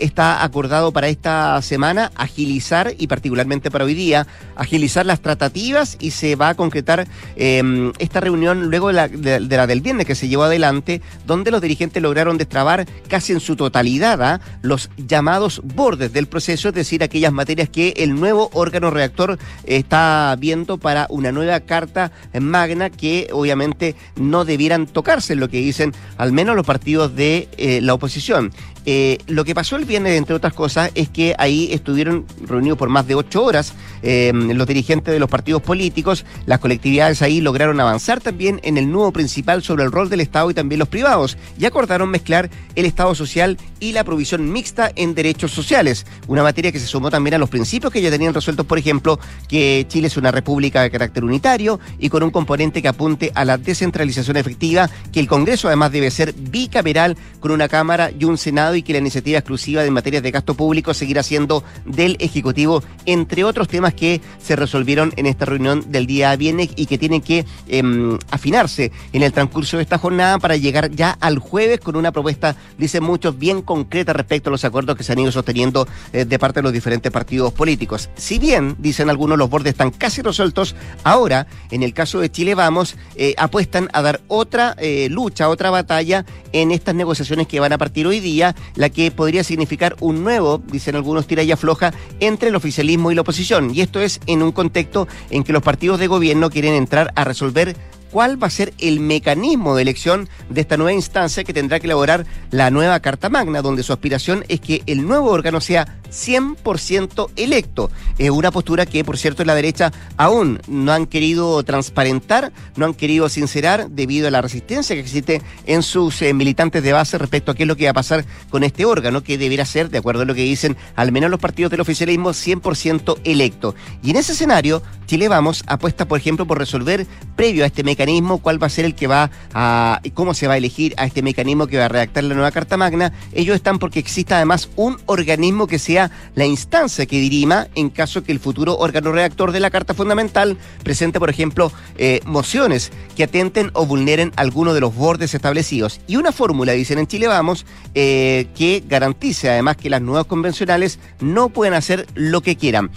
Está acordado para esta semana agilizar, y particularmente para hoy día, agilizar las tratativas y se va a concretar eh, esta reunión luego de la, de- de la del viernes que se llevó adelante, donde los dirigentes lograron destrabar casi en su totalidad ¿ah? los llamados bordes del proceso, es decir, aquellas materias que el nuevo órgano reactor está viendo para una nueva carta magna que obviamente no debieran tocarse, lo que dicen al menos los partidos de eh, la oposición. Eh, lo que pasó el viernes, entre otras cosas, es que ahí estuvieron reunidos por más de ocho horas eh, los dirigentes de los partidos políticos, las colectividades ahí lograron avanzar también en el nuevo principal sobre el rol del Estado y también los privados, y acordaron mezclar el Estado social y la provisión mixta en derechos sociales, una materia que se sumó también a los principios que ya tenían resueltos, por ejemplo, que Chile es una república de carácter unitario y con un componente que apunte a la descentralización efectiva, que el Congreso además debe ser bicameral con una Cámara y un Senado y que la iniciativa exclusiva de materias de gasto público seguirá siendo del Ejecutivo, entre otros temas que se resolvieron en esta reunión del día viernes y que tienen que em, afinarse en el transcurso de esta jornada para llegar ya al jueves con una propuesta, dicen muchos, bien concreta respecto a los acuerdos que se han ido sosteniendo eh, de parte de los diferentes partidos políticos. Si bien, dicen algunos, los bordes están casi resueltos, ahora, en el caso de Chile Vamos, eh, apuestan a dar otra eh, lucha, otra batalla en estas negociaciones que van a partir hoy día, la que podría significar un nuevo, dicen algunos, tira y afloja entre el oficialismo y la oposición. Y esto es en un contexto en que los partidos de gobierno quieren entrar a resolver cuál va a ser el mecanismo de elección de esta nueva instancia que tendrá que elaborar la nueva Carta Magna, donde su aspiración es que el nuevo órgano sea 100% electo. Es una postura que, por cierto, la derecha aún no han querido transparentar, no han querido sincerar debido a la resistencia que existe en sus eh, militantes de base respecto a qué es lo que va a pasar con este órgano, que deberá ser, de acuerdo a lo que dicen al menos los partidos del oficialismo, 100% electo. Y en ese escenario, Chile Vamos apuesta, por ejemplo, por resolver previo a este mecanismo cuál va a ser el que va a, cómo se va a elegir a este mecanismo que va a redactar la nueva Carta Magna. Ellos están porque exista además un organismo que sea la instancia que dirima en caso que el futuro órgano redactor de la Carta Fundamental presente, por ejemplo, eh, mociones que atenten o vulneren alguno de los bordes establecidos. Y una fórmula, dicen en Chile Vamos, eh, que garantice además que las nuevas convencionales no pueden hacer lo que quieran.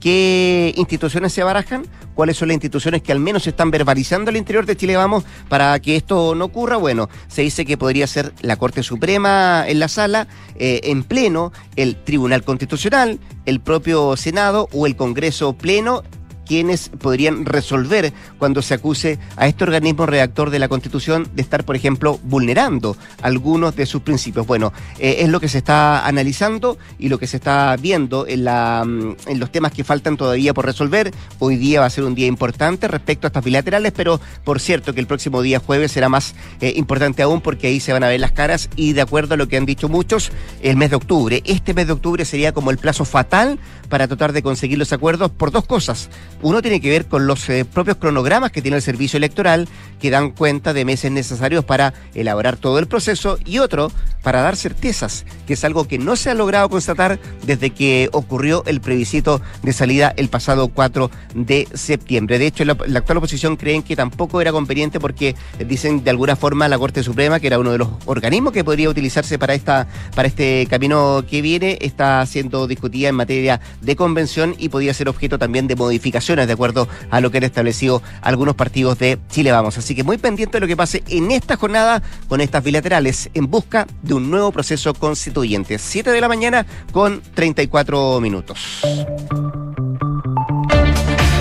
¿Qué instituciones se barajan? ¿Cuáles son las instituciones que al menos se están verbalizando al interior de Chile Vamos para que esto no ocurra? Bueno, se dice que podría ser la Corte Suprema en la sala, eh, en pleno, el Tribunal Constitucional, el propio Senado o el Congreso Pleno quienes podrían resolver cuando se acuse a este organismo redactor de la Constitución de estar, por ejemplo, vulnerando algunos de sus principios. Bueno, eh, es lo que se está analizando y lo que se está viendo en, la, mm, en los temas que faltan todavía por resolver. Hoy día va a ser un día importante respecto a estas bilaterales, pero por cierto que el próximo día jueves será más eh, importante aún porque ahí se van a ver las caras y de acuerdo a lo que han dicho muchos, el mes de octubre. Este mes de octubre sería como el plazo fatal para tratar de conseguir los acuerdos por dos cosas. Uno tiene que ver con los eh, propios cronogramas que tiene el servicio electoral, que dan cuenta de meses necesarios para elaborar todo el proceso, y otro, para dar certezas, que es algo que no se ha logrado constatar desde que ocurrió el plebiscito de salida el pasado 4 de septiembre. De hecho, la, actual oposición creen que tampoco era conveniente porque dicen de alguna forma la Corte Suprema, que era uno de los organismos que podría utilizarse para esta para este camino que viene, está siendo discutida en materia de convención y podría ser objeto también de modificaciones de acuerdo a lo que han establecido algunos partidos de Chile Vamos. Así que muy pendiente de lo que pase en esta jornada con estas bilaterales en busca un nuevo proceso constituyente. 7 de la mañana con 34 minutos.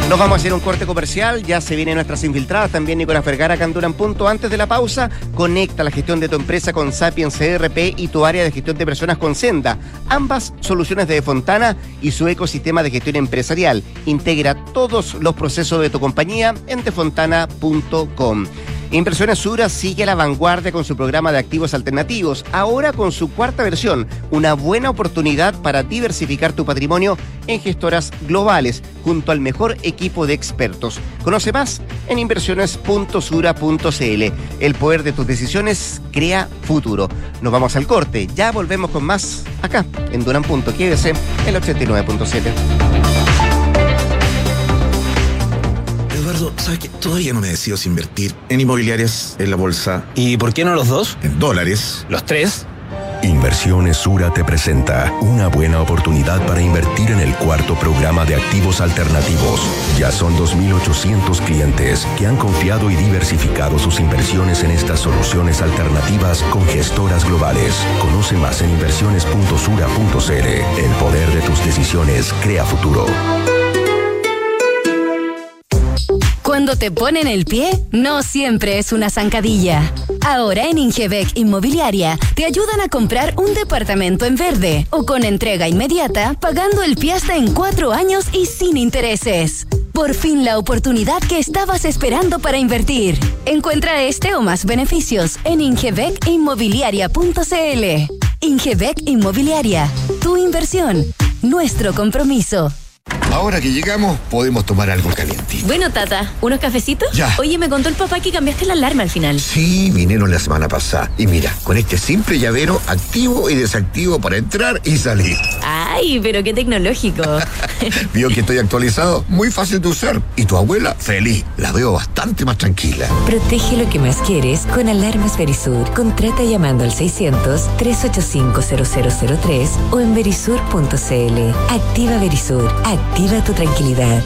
Nos vamos a hacer un corte comercial, ya se vienen nuestras infiltradas, también Nicolás Vergara, Canduran Punto. Antes de la pausa, conecta la gestión de tu empresa con Sapiens CRP y tu área de gestión de personas con Senda. Ambas soluciones de Fontana y su ecosistema de gestión empresarial. Integra todos los procesos de tu compañía en tefontana.com. Impresiones Sura sigue a la vanguardia con su programa de activos alternativos, ahora con su cuarta versión, una buena oportunidad para diversificar tu patrimonio en gestoras globales, junto al mejor equipo de expertos. Conoce más en inversiones.sura.cl. El poder de tus decisiones crea futuro. Nos vamos al corte, ya volvemos con más acá, en Duran. Quédese el 89.7. Eduardo, ¿sabes qué? Todavía no me decido si invertir en inmobiliarias, en la bolsa. ¿Y por qué no los dos? En dólares. ¿Los tres? Inversiones Sura te presenta una buena oportunidad para invertir en el cuarto programa de activos alternativos. Ya son 2.800 clientes que han confiado y diversificado sus inversiones en estas soluciones alternativas con gestoras globales. Conoce más en inversiones.sura.cl. El poder de tus decisiones crea futuro. Cuando te ponen el pie, no siempre es una zancadilla. Ahora en Ingebec Inmobiliaria te ayudan a comprar un departamento en verde o con entrega inmediata, pagando el pie hasta en cuatro años y sin intereses. Por fin la oportunidad que estabas esperando para invertir. Encuentra este o más beneficios en ingebecinmobiliaria.cl. Ingebec Inmobiliaria, tu inversión, nuestro compromiso. Ahora que llegamos, podemos tomar algo calientito. Bueno, Tata, ¿unos cafecitos? Ya. Oye, me contó el papá que cambiaste la alarma al final. Sí, vinieron la semana pasada. Y mira, con este simple llavero activo y desactivo para entrar y salir. Ay, pero qué tecnológico. Vio que estoy actualizado, muy fácil de usar. Y tu abuela, feliz. La veo bastante más tranquila. Protege lo que más quieres con Alarmas Verisur. Contrata llamando al 600-385-0003 o en verisur.cl. Activa Verisur. Activa tu tranquilidad.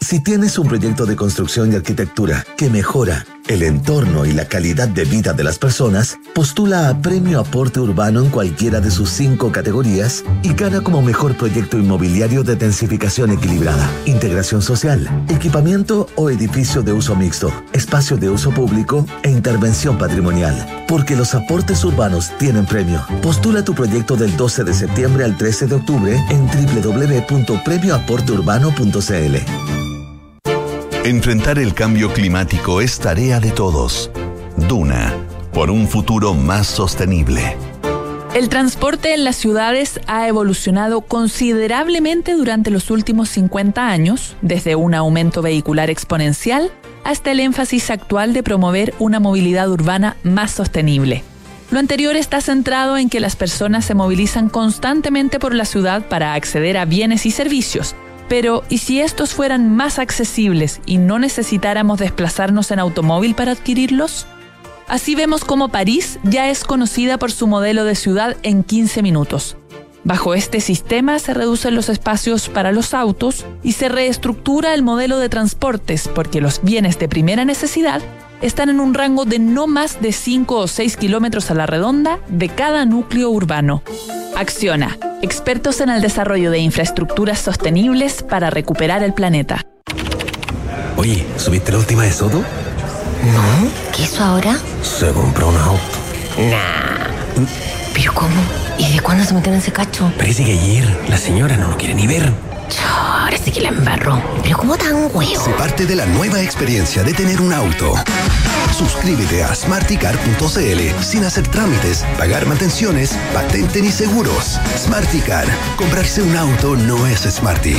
Si tienes un proyecto de construcción y arquitectura que mejora el entorno y la calidad de vida de las personas, postula a Premio Aporte Urbano en cualquiera de sus cinco categorías y gana como mejor proyecto inmobiliario de densificación equilibrada, integración social, equipamiento o edificio de uso mixto, espacio de uso público e intervención patrimonial. Porque los aportes urbanos tienen premio. Postula tu proyecto del 12 de septiembre al 13 de octubre en www.premioaporteurbano.cl. Enfrentar el cambio climático es tarea de todos. Duna, por un futuro más sostenible. El transporte en las ciudades ha evolucionado considerablemente durante los últimos 50 años, desde un aumento vehicular exponencial hasta el énfasis actual de promover una movilidad urbana más sostenible. Lo anterior está centrado en que las personas se movilizan constantemente por la ciudad para acceder a bienes y servicios, pero, ¿y si estos fueran más accesibles y no necesitáramos desplazarnos en automóvil para adquirirlos? Así vemos como París ya es conocida por su modelo de ciudad en 15 minutos. Bajo este sistema se reducen los espacios para los autos y se reestructura el modelo de transportes porque los bienes de primera necesidad están en un rango de no más de 5 o 6 kilómetros a la redonda de cada núcleo urbano. Acciona, expertos en el desarrollo de infraestructuras sostenibles para recuperar el planeta. Oye, ¿subiste la última de Soto? No, ¿qué hizo ahora? Se compró un auto. Nah. ¿Pero cómo? ¿Y de cuándo se metieron en ese cacho? Parece que ayer la señora no lo quiere ni ver. Ahora sí que la. ¿Pero cómo tan huevo? Se parte de la nueva experiencia de tener un auto. Suscríbete a smarticar.cl sin hacer trámites, pagar mantenciones, patente ni seguros. Smarticar. Comprarse un auto no es smarty.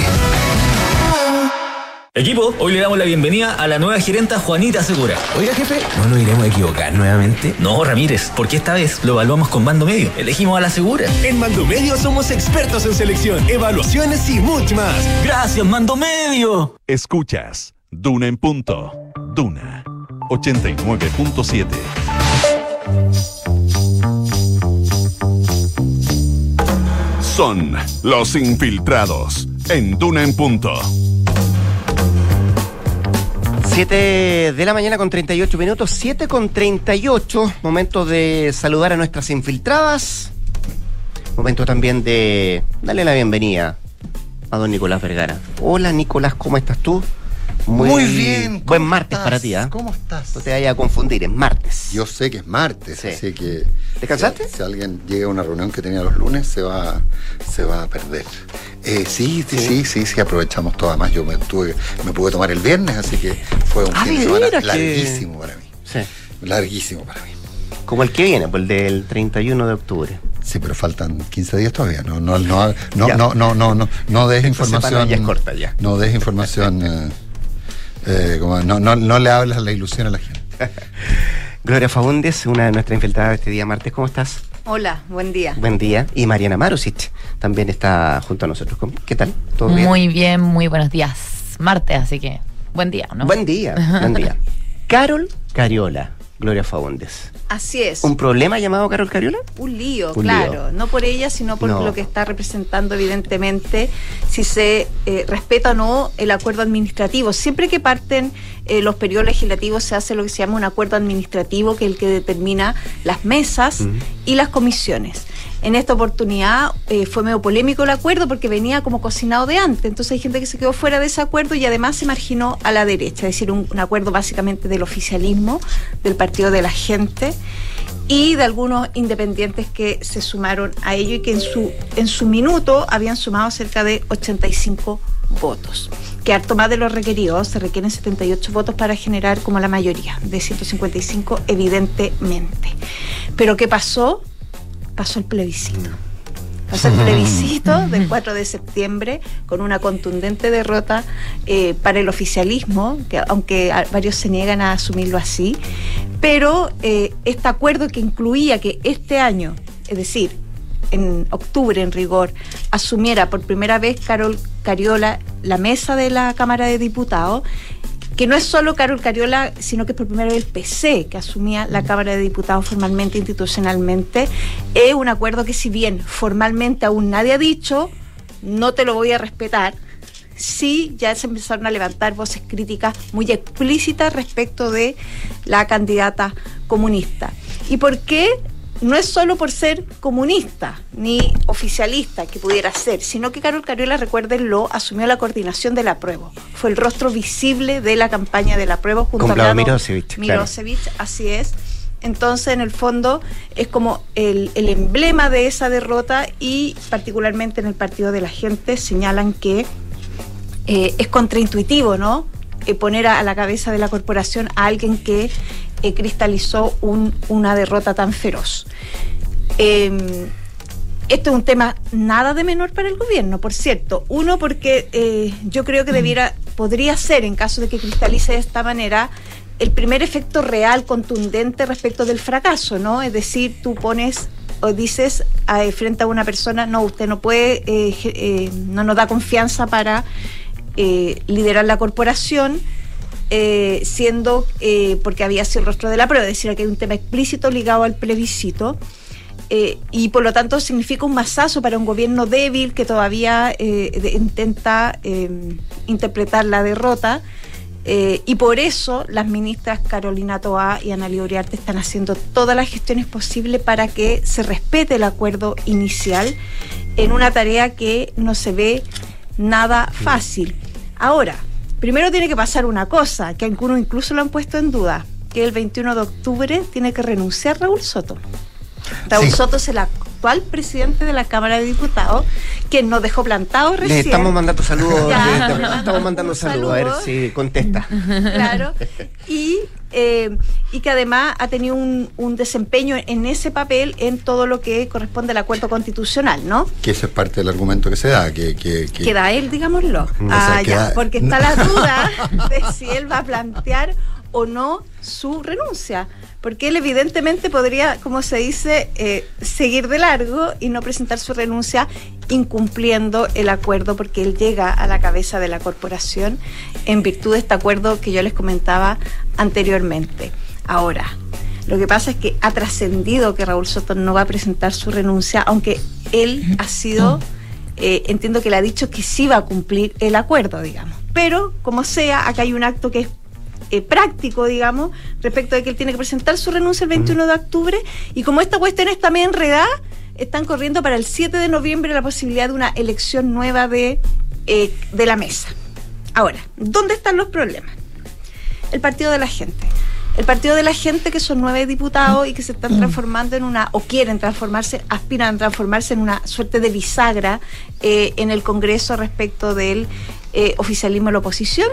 Equipo, hoy le damos la bienvenida a la nueva gerenta Juanita Segura. Oiga, jefe, ¿no nos iremos a equivocar nuevamente? No, Ramírez, porque esta vez lo evaluamos con mando medio. Elegimos a la Segura. En Mando Medio somos expertos en selección, evaluaciones y mucho más. Gracias, mando medio. Escuchas Duna en punto. Duna 89.7. Son los infiltrados en Duna en punto. 7 de la mañana con 38 minutos, 7 con 38. Momento de saludar a nuestras infiltradas. Momento también de darle la bienvenida a don Nicolás Vergara. Hola Nicolás, ¿cómo estás tú? Muy bien, Buen ¿cómo martes estás? para ti, ¿ah? ¿Cómo estás? No te vayas a confundir, es martes. Yo sé que es martes, así que. ¿Descansaste? Si, si alguien llega a una reunión que tenía los lunes, se va, se va a perder. Eh, sí, sí, sí, sí, sí, aprovechamos todo. Además, yo me, tuve, me pude tomar el viernes, así que fue un Ah, fin de semana que- larguísimo para mí. Sí. Larguísimo para mí. Como el que viene, pues el del 31 de octubre. Sí, pero faltan 15 días todavía. No, no, no, no, Ya. no, no, no, no, no des Esta información. ya es corta, ya. No des información. Eh, como no, no, no le hables la ilusión a la gente. Gloria Faúndez, una de nuestras infiltradas este día martes, ¿cómo estás? Hola, buen día. Buen día. Y Mariana Marusic también está junto a nosotros. ¿Cómo- ¿Qué tal? ¿Todo bien? Muy bien, muy buenos días. Martes, así que buen día, ¿no? Buen día, buen día. Carol Cariola, Gloria Faúndez. Así es. ¿Un problema llamado Carol Cariola? Un lío, Un claro. lío. No por ella, sino por No. lo que está representando, evidentemente, si se eh, respeta o no el acuerdo administrativo. Siempre que parten eh, los periodos legislativos se hace lo que se llama un acuerdo administrativo, que es el que determina las mesas y las comisiones. En esta oportunidad eh, fue medio polémico el acuerdo porque venía como cocinado de antes. Entonces hay gente que se quedó fuera de ese acuerdo y además se marginó a la derecha, es decir, un, acuerdo básicamente del oficialismo, del partido de la gente y de algunos independientes que se sumaron a ello y que en su, en minuto habían sumado cerca de 85 votos. Que harto más de los requeridos, se requieren 78 votos para generar como la mayoría, de 155 evidentemente. Pero ¿qué pasó? Pasó el plebiscito. Pasó el plebiscito del 4 de septiembre con una contundente derrota eh, para el oficialismo, que aunque varios se niegan a asumirlo así, pero eh, este acuerdo que incluía que este año, es decir, en octubre en rigor, asumiera por primera vez Carol Cariola la mesa de la Cámara de Diputados, que no es solo Carol Cariola, sino que es por primera vez el PC que asumía la Cámara de Diputados formalmente, institucionalmente, es un acuerdo que si bien formalmente aún nadie ha dicho, no te lo voy a respetar, sí ya se empezaron a levantar voces críticas muy explícitas respecto de la candidata comunista. ¿Y por qué? No es solo por ser comunista ni oficialista que pudiera ser, sino que Carol Cariola, recuérdenlo, asumió la coordinación del apruebo. Fue el rostro visible de la campaña del apruebo junto Con a Vlado Mirosevich, claro. Mirosevich, así es. Entonces, en el fondo, es como el, el emblema de esa derrota y particularmente en el Partido de la Gente señalan que eh, es contraintuitivo, ¿no? Eh, poner a, la cabeza de la corporación a alguien que eh, cristalizó un- una derrota tan feroz. Eh, esto es un tema nada de menor para el gobierno, por cierto. Uno, porque eh, yo creo que debiera, podría ser, en caso de que cristalice de esta manera, el primer efecto real, contundente respecto del fracaso, ¿no? Es decir, tú pones o dices eh, frente a una persona, no, usted no puede, no nos da confianza para eh, liderar la corporación, eh, siendo, eh, porque había sido el rostro de la prueba, es decir, que hay un tema explícito ligado al plebiscito. y por lo tanto significa un masazo para un gobierno débil que todavía intenta interpretar la derrota. y por eso las ministras Carolina Toá y Ana Uriarte están haciendo todas las gestiones posibles para que se respete el acuerdo inicial en una tarea que no se ve nada fácil. Ahora, primero tiene que pasar una cosa, que algunos incluso lo han puesto en duda, que el 21 de octubre tiene que renunciar Raúl Soto. Raúl Sí. Soto se la actual presidente de la Cámara de Diputados, que nos dejó plantados recién. Le estamos mandando saludos. Ya, le le estamos, mandando saludos. A ver si contesta. Claro. Y, eh, y que además ha tenido un, un desempeño en ese papel en todo lo que corresponde al acuerdo constitucional, ¿no? Que ese es parte del argumento que se da, que, que, que- Queda él, digámoslo. O sea, ah, queda- ya, porque está la duda de si él va a plantear o no su renuncia. Porque él evidentemente podría, como se dice, eh, seguir de largo y no presentar su renuncia incumpliendo el acuerdo porque él llega a la cabeza de la corporación en virtud de este acuerdo que yo les comentaba anteriormente. Ahora, lo que pasa es que ha trascendido que Raúl Soto no va a presentar su renuncia, aunque él ha sido, eh, entiendo que le ha dicho que sí va a cumplir el acuerdo, digamos. Pero, como sea, acá hay un acto que es eh, práctico, digamos, respecto de que él tiene que presentar su renuncia el 21 de octubre, y como esta cuestión está medio enredada, están corriendo para el 7 de noviembre la posibilidad de una elección nueva de, eh, de la mesa. Ahora, ¿dónde están los problemas? El Partido de la Gente. El Partido de la Gente, que son nueve diputados y que se están transformando en una, o quieren transformarse, aspiran a transformarse en una suerte de bisagra eh, en el Congreso respecto del eh, oficialismo y la oposición.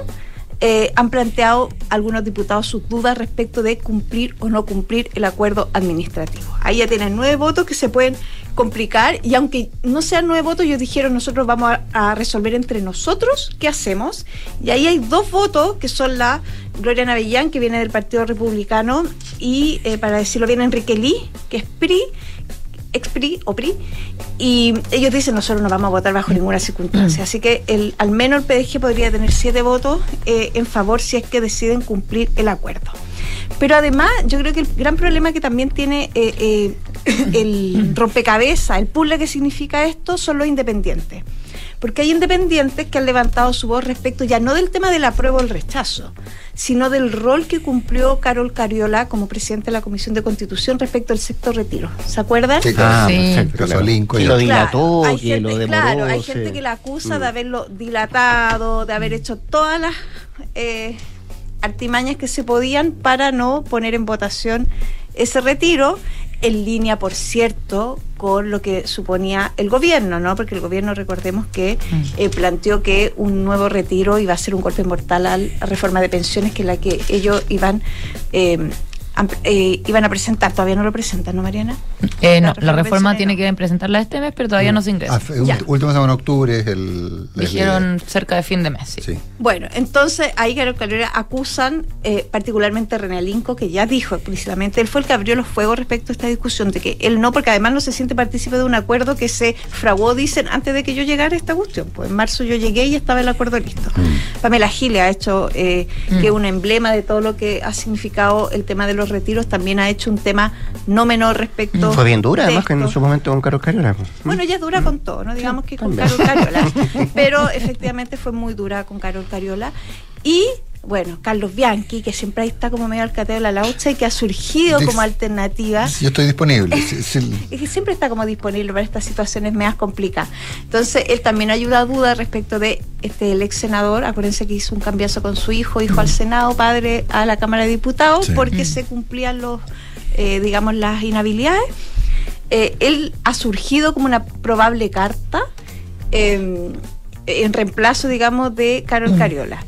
Eh, han planteado algunos diputados sus dudas respecto de cumplir o no cumplir el acuerdo administrativo. Ahí ya tienen nueve votos que se pueden complicar y aunque no sean nueve votos, ellos dijeron nosotros vamos a, resolver entre nosotros qué hacemos. Y ahí hay dos votos que son la Gloria Navellán, que viene del Partido Republicano, y eh, para decirlo bien, Enrique Lee, que es PRI, ex PRI o PRI, y ellos dicen nosotros no vamos a votar bajo ninguna circunstancia. Así que el, al menos el PDG podría tener siete votos eh, en favor si es que deciden cumplir el acuerdo. Pero además, yo creo que el gran problema que también tiene eh, eh, el rompecabezas, el puzzle que significa esto, son los independientes. Porque hay independientes que han levantado su voz respecto ya no del tema del apruebo o el rechazo, sino del rol que cumplió Carol Cariola como presidente de la Comisión de Constitución respecto al sector retiro. ¿Se acuerdan? Sí, claro. Ah, perfecto, claro. Gasolinco y- lo dilató, hay que gente, lo demoró. Claro, hay sí. gente que la acusa Mm. de haberlo dilatado, de haber hecho todas las eh, artimañas que se podían para no poner en votación ese retiro, en línea, por cierto, con lo que suponía el gobierno, ¿no? Porque el gobierno, recordemos que eh, planteó que un nuevo retiro iba a ser un golpe mortal a la reforma de pensiones, que es la que ellos iban, eh, eh, iban a presentar. Todavía no lo presentan, ¿no, Mariana? Eh, no, reforma la reforma tiene que presentarla este mes, pero todavía no se ingresa. Ah, última semana de octubre es el. Dijeron cerca de fin de mes. Sí. Sí. Bueno, entonces ahí Carol Calera acusan eh, particularmente a René Alinco, que ya dijo explícitamente, él fue el que abrió los fuegos respecto a esta discusión, de que él no, porque además no se siente partícipe de un acuerdo que se fraguó, dicen, antes de que yo llegara a esta cuestión. Pues en marzo yo llegué y estaba el acuerdo listo. Pamela Gile ha hecho eh, que un emblema de todo lo que ha significado el tema de los retiros, también ha hecho un tema no menor respecto Fue bien dura, de además, que en su momento con Carol Cariola. Bueno, ella es dura con todo, no digamos que con. Carol Cariola, pero efectivamente fue muy dura con Carol Cariola. Y bueno, Carlos Bianchi, que siempre ahí está como medio al cateo de la laucha y que ha surgido como alternativa. Yo estoy disponible. Es que siempre está como disponible para estas situaciones medias complicadas. Entonces, él también ayuda a duda respecto de este el ex senador. Acuérdense que hizo un cambiazo con su hijo, hijo al Senado, padre a la Cámara de Diputados, Sí. porque se cumplían los, eh, digamos, las inhabilidades. Eh, él ha surgido como una probable carta eh, en reemplazo, digamos, de Carol Cariola.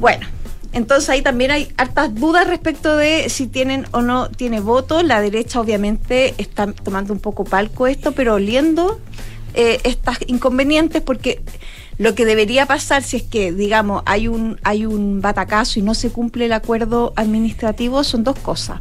Bueno, entonces ahí también hay hartas dudas respecto de si tienen o no tiene voto. La derecha obviamente está tomando un poco palco esto, pero oliendo eh, estas inconvenientes porque lo que debería pasar si es que, digamos, hay un, hay un batacazo y no se cumple el acuerdo administrativo son dos cosas.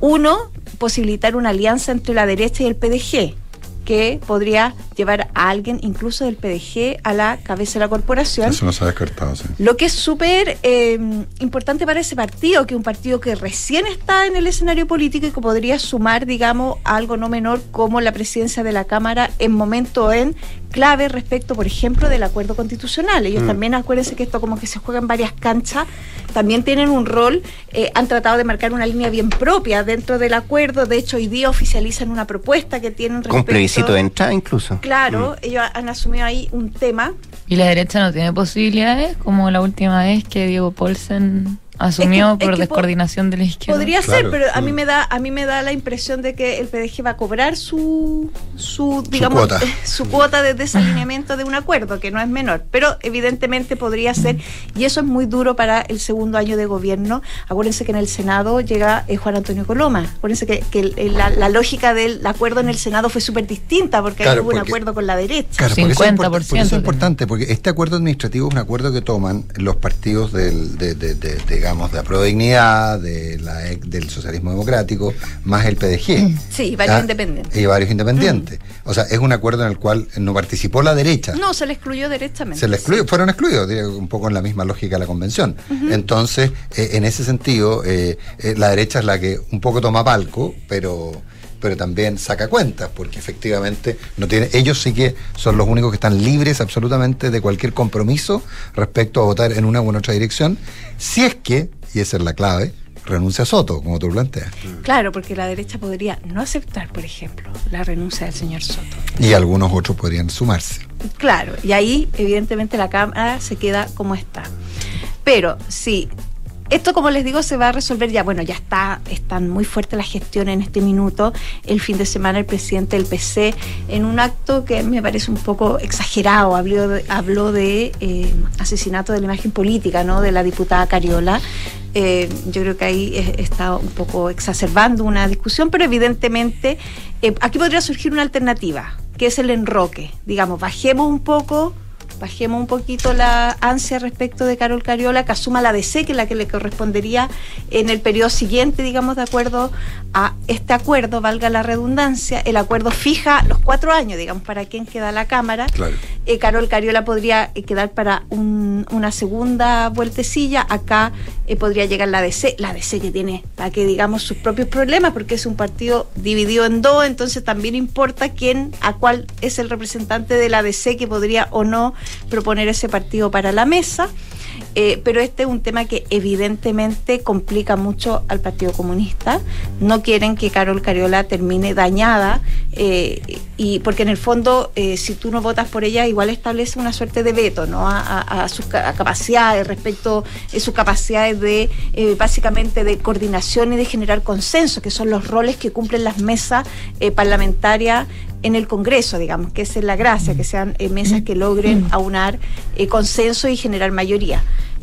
Uno, posibilitar una alianza entre la derecha y el PDG que podría llevar a alguien, incluso del PDG, a la cabeza de la corporación. Eso no se ha descartado, sí. Lo que es súper eh, importante para ese partido, que es un partido que recién está en el escenario político y que podría sumar, digamos, algo no menor como la presidencia de la Cámara en momento en clave respecto, por ejemplo, del acuerdo constitucional. Ellos Mm. también, acuérdense que esto como que se juega en varias canchas, también tienen un rol, eh, han tratado de marcar una línea bien propia dentro del acuerdo, de hecho hoy día oficializan una propuesta que tienen Con respecto... plebiscito de entrada incluso. Claro, ellos han asumido ahí un tema Y la derecha no tiene posibilidades, como la última vez que Diego Paulsen Asumió Es que- es por que po- descoordinación de la izquierda. Podría ser, Claro, pero a sí. mí me da a mí me da la impresión de que el PDG va a cobrar su su digamos cuota. su cuota de desalineamiento de un acuerdo que no es menor, pero evidentemente podría ser y eso es muy duro para el segundo año de gobierno. Acuérdense que en el Senado llega eh, Juan Antonio Coloma. Acuérdense que, que la, la lógica del acuerdo en el Senado fue súper distinta porque ahí Claro, hubo un porque- acuerdo con la derecha. Claro, porque eso es 50% porque eso es importante, porque este acuerdo administrativo es un acuerdo que toman los partidos del, de, de- de- digamos, de Aprueba Dignidad, de la, del socialismo democrático, más el PDG. Sí, varios independientes. Y varios independientes. O sea, es un acuerdo en el cual no participó la derecha. No, se le excluyó derechamente. Se le excluyó, fueron excluidos, un poco en la misma lógica de la convención. Entonces, eh, en ese sentido, eh, eh, la derecha es la que un poco toma palco, pero pero también saca cuentas, porque efectivamente no tiene, ellos sí que son los únicos que están libres absolutamente de cualquier compromiso respecto a votar en una u otra dirección, si es que, y esa es la clave, renuncia a Soto, como tú planteas. Claro, porque la derecha podría no aceptar, por ejemplo, la renuncia del señor Soto. Y algunos otros podrían sumarse. Claro, y ahí evidentemente la Cámara se queda como está. Pero sí, esto como les digo se va a resolver ya, bueno, ya está, están muy fuertes las gestiones en este minuto. El fin de semana el presidente del PC, en un acto que me parece un poco exagerado, habló de, habló de eh, asesinato de la imagen política, ¿no? De la diputada Cariola. Eh, yo creo que ahí está un poco exacerbando una discusión, pero evidentemente eh, aquí podría surgir una alternativa, que es el enroque. Digamos, bajemos un poco, bajemos un poquito la ansia respecto de Carol Cariola, que asuma la DC, que es la que le correspondería en el periodo siguiente, digamos, de acuerdo a este acuerdo, valga la redundancia. El acuerdo fija los cuatro años, digamos, para quien queda la Cámara. Claro. Eh, Carol Cariola podría eh, quedar para un- una segunda vueltecilla. Acá eh, podría llegar la DC, la DC que tiene, para que digamos, sus propios problemas, porque es un partido dividido en dos, entonces también importa quién, a cuál es el representante de la DC que podría o no proponer ese partido para la mesa. Eh, pero este es un tema que evidentemente complica mucho al Partido Comunista. No quieren que Carol Cariola termine dañada, eh, y porque en el fondo, eh, si tú no votas por ella, igual establece una suerte de veto ¿no? a, a- sus capacidades respecto a sus capacidades de básicamente de coordinación y de generar consenso, que son los roles que cumplen las mesas parlamentarias en el Congreso, digamos, que esa es la gracia, que sean eh, mesas que logren aunar eh, consenso y generar mayoría.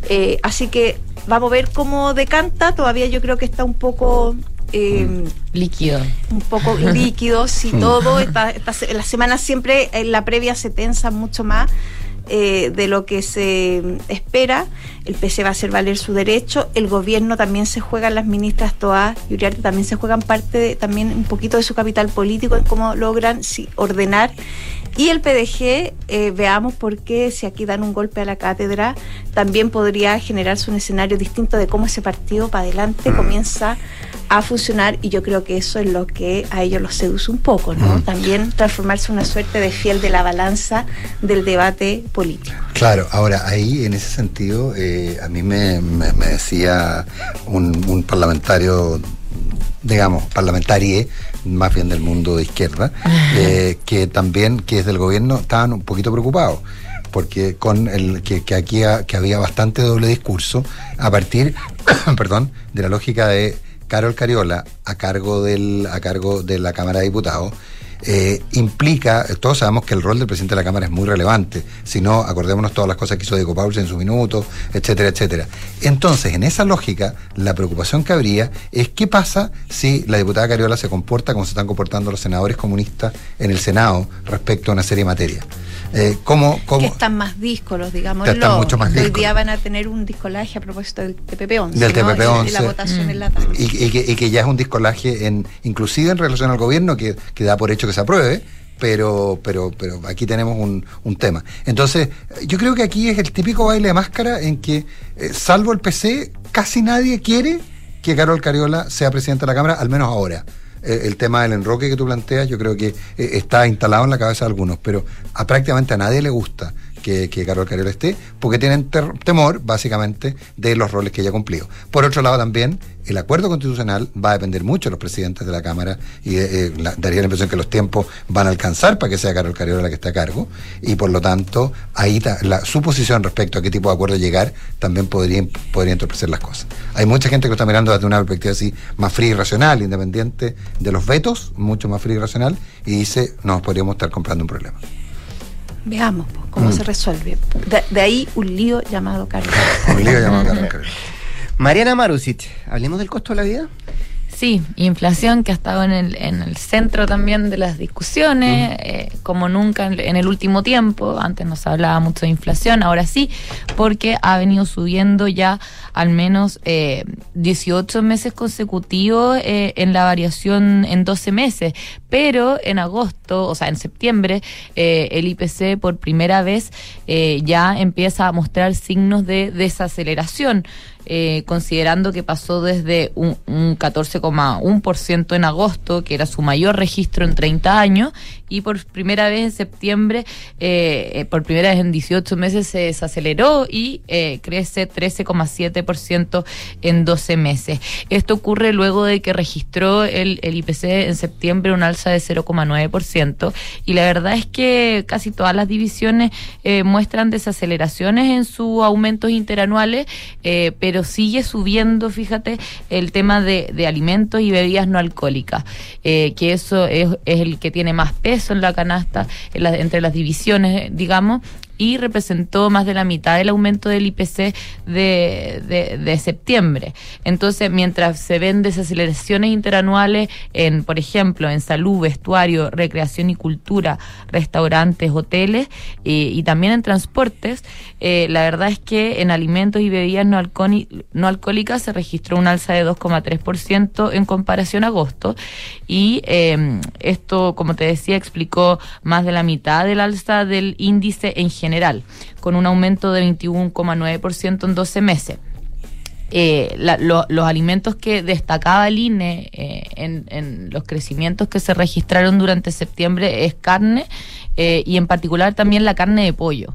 Eh, así que vamos a ver cómo decanta, todavía yo creo que está un poco... eh, Líquido. un poco líquido, si todo, esta, esta se- la semana siempre en la previa se tensa mucho más eh, de lo que se espera, el PC va a hacer valer su derecho, el gobierno también se juega, las ministras Toa y Uriarte también se juegan parte de- también un poquito de su capital político en cómo logran sí, ordenar y el PDG, eh, veamos por qué si aquí dan un golpe a la cátedra, también podría generarse un escenario distinto de cómo ese partido para adelante comienza a funcionar y yo creo que eso es lo que a ellos los seduce un poco, ¿no? También transformarse en una suerte de fiel de la balanza del debate político. Claro, ahora ahí en ese sentido, eh, a mí me, me- me decía un, un parlamentario, digamos, parlamentarie, más bien del mundo de izquierda, eh, que también, que es del gobierno, estaban un poquito preocupados. Porque con el que, que aquí ha- que había bastante doble discurso a partir, perdón, de la lógica de Carol Cariola a cargo del, a cargo de la Cámara de Diputados, eh, implica, todos sabemos que el rol del presidente de la Cámara es muy relevante, si no, acordémonos todas las cosas que hizo Diego Pauls en su minuto, etcétera, etcétera. Entonces, en esa lógica, la preocupación que habría es qué pasa si la diputada Cariola se comporta como se están comportando los senadores comunistas en el Senado respecto a una serie de materias. Eh, ¿cómo, cómo- Que están más díscolos, digamos. Están mucho más Hoy día van a tener un discolaje a propósito del TPP-11. Del ¿no? TPP-11. Y La votación en la tarde. y, y que, y que ya es un discolaje en, inclusive en relación al gobierno que, que da por hecho que se apruebe, pero, pero, pero aquí tenemos un, un tema. Entonces, yo creo que aquí es el típico baile de máscara en que, eh, salvo el PC, casi nadie quiere que Carol Cariola sea presidenta de la Cámara, al menos ahora. Eh, el tema del enroque que tú planteas, yo creo que eh, está instalado en la cabeza de algunos, pero a prácticamente a nadie le gusta que, que Carol Cariola esté, porque tienen temor, básicamente, de los roles que ella ha cumplido. Por otro lado, también, el acuerdo constitucional va a depender mucho de los presidentes de la Cámara y eh, daría la impresión que los tiempos van a alcanzar para que sea Carol Cariola la que esté a cargo, y por lo tanto, ahí la, su posición respecto a qué tipo de acuerdo llegar también podría, podría entorpecer las cosas. Hay mucha gente que lo está mirando desde una perspectiva así más fría y racional, independiente de los vetos, mucho más fría y racional, y dice, nos podríamos estar comprando un problema. Veamos po, cómo Mm. se resuelve. De, de ahí un lío llamado Carlos. Un lío llamado Cariola. Mariana Marusic, hablemos del costo de la vida. Sí, inflación que ha estado en el, en el centro también de las discusiones, eh, como nunca en, en el último tiempo. Antes no se hablaba mucho de inflación, ahora sí, porque ha venido subiendo ya al menos eh, 18 meses consecutivos eh, en la variación en 12 meses. Pero en agosto, o sea, en septiembre, eh, el IPC por primera vez eh, ya empieza a mostrar signos de desaceleración eh, considerando que pasó desde un, un 14,1% en agosto, que era su mayor registro en 30 años, y por primera vez en septiembre, eh, eh, por primera vez en 18 meses se desaceleró y crece 13,7% en 12 meses. Esto ocurre luego de que registró el, IPC en septiembre un alza de 0,9%, y la verdad es que casi todas las divisiones muestran desaceleraciones en sus aumentos interanuales, eh, pero sigue subiendo, fíjate, el tema de, alimentos y bebidas no alcohólicas, eh, que eso es, es el que tiene más peso en la canasta en entre las divisiones, digamos, y representó más de la mitad del aumento del IPC de, de, septiembre. Entonces, mientras se ven desaceleraciones interanuales en, por ejemplo, en salud, vestuario, recreación y cultura, restaurantes, hoteles y también en transportes, eh, la verdad es que en alimentos y bebidas no, no alcohólicas se registró un alza de 2,3% en comparación a agosto y eh, esto, como te decía, explicó más de la mitad del alza del índice en general, con un aumento de 21,9% en 12 meses. Eh, los alimentos que destacaba el INE eh, en, los crecimientos que se registraron durante septiembre es carne eh, y en particular también la carne de pollo.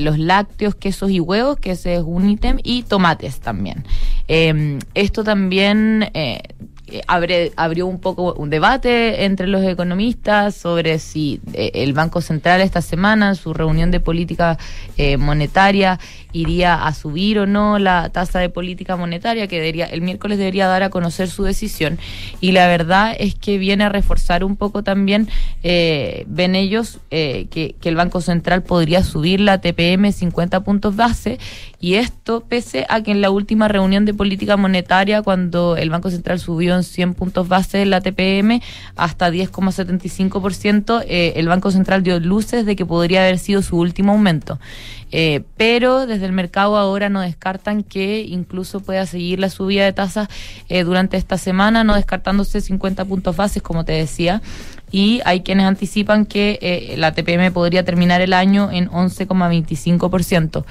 Los lácteos, quesos y huevos, que ese es un ítem, y tomates también. Esto también abre- abrió un poco un debate entre los economistas sobre si eh, el Banco Central esta semana, en su reunión de política eh, monetaria, iría a subir o no la tasa de política monetaria, que debería, el miércoles debería dar a conocer su decisión. Y la verdad es que viene a reforzar un poco también, eh, ven ellos, eh, que, que el Banco Central podría subir la TPM 50 puntos base, y esto pese a que en la última reunión de política monetaria, cuando el Banco Central subió en 100 puntos base la TPM hasta 10,75%, eh, el Banco Central dio luces de que podría haber sido su último aumento. Eh, pero desde el mercado ahora no descartan que incluso pueda seguir la subida de tasas eh, durante esta semana, no descartándose 50 puntos bases, como te decía. Y hay quienes anticipan que eh, la TPM podría terminar el año en 11,25%.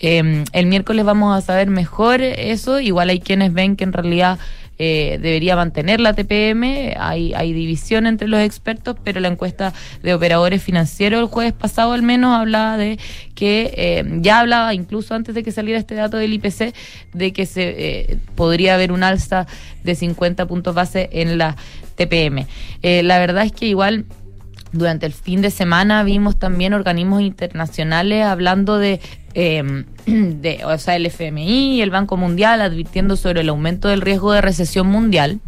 Eh, el miércoles vamos a saber mejor eso. Igual hay quienes ven que en realidad eh, debería mantener la TPM. Hay, hay división entre los expertos, pero la encuesta de operadores financieros el jueves pasado al menos hablaba de que eh, ya hablaba incluso antes de que saliera este dato del IPC de que se eh, podría haber un alza de 50 puntos base en la TPM. Eh, la verdad es que igual durante el fin de semana vimos también organismos internacionales hablando de, eh, de, o sea, el FMI y el Banco Mundial advirtiendo sobre el aumento del riesgo de recesión mundial.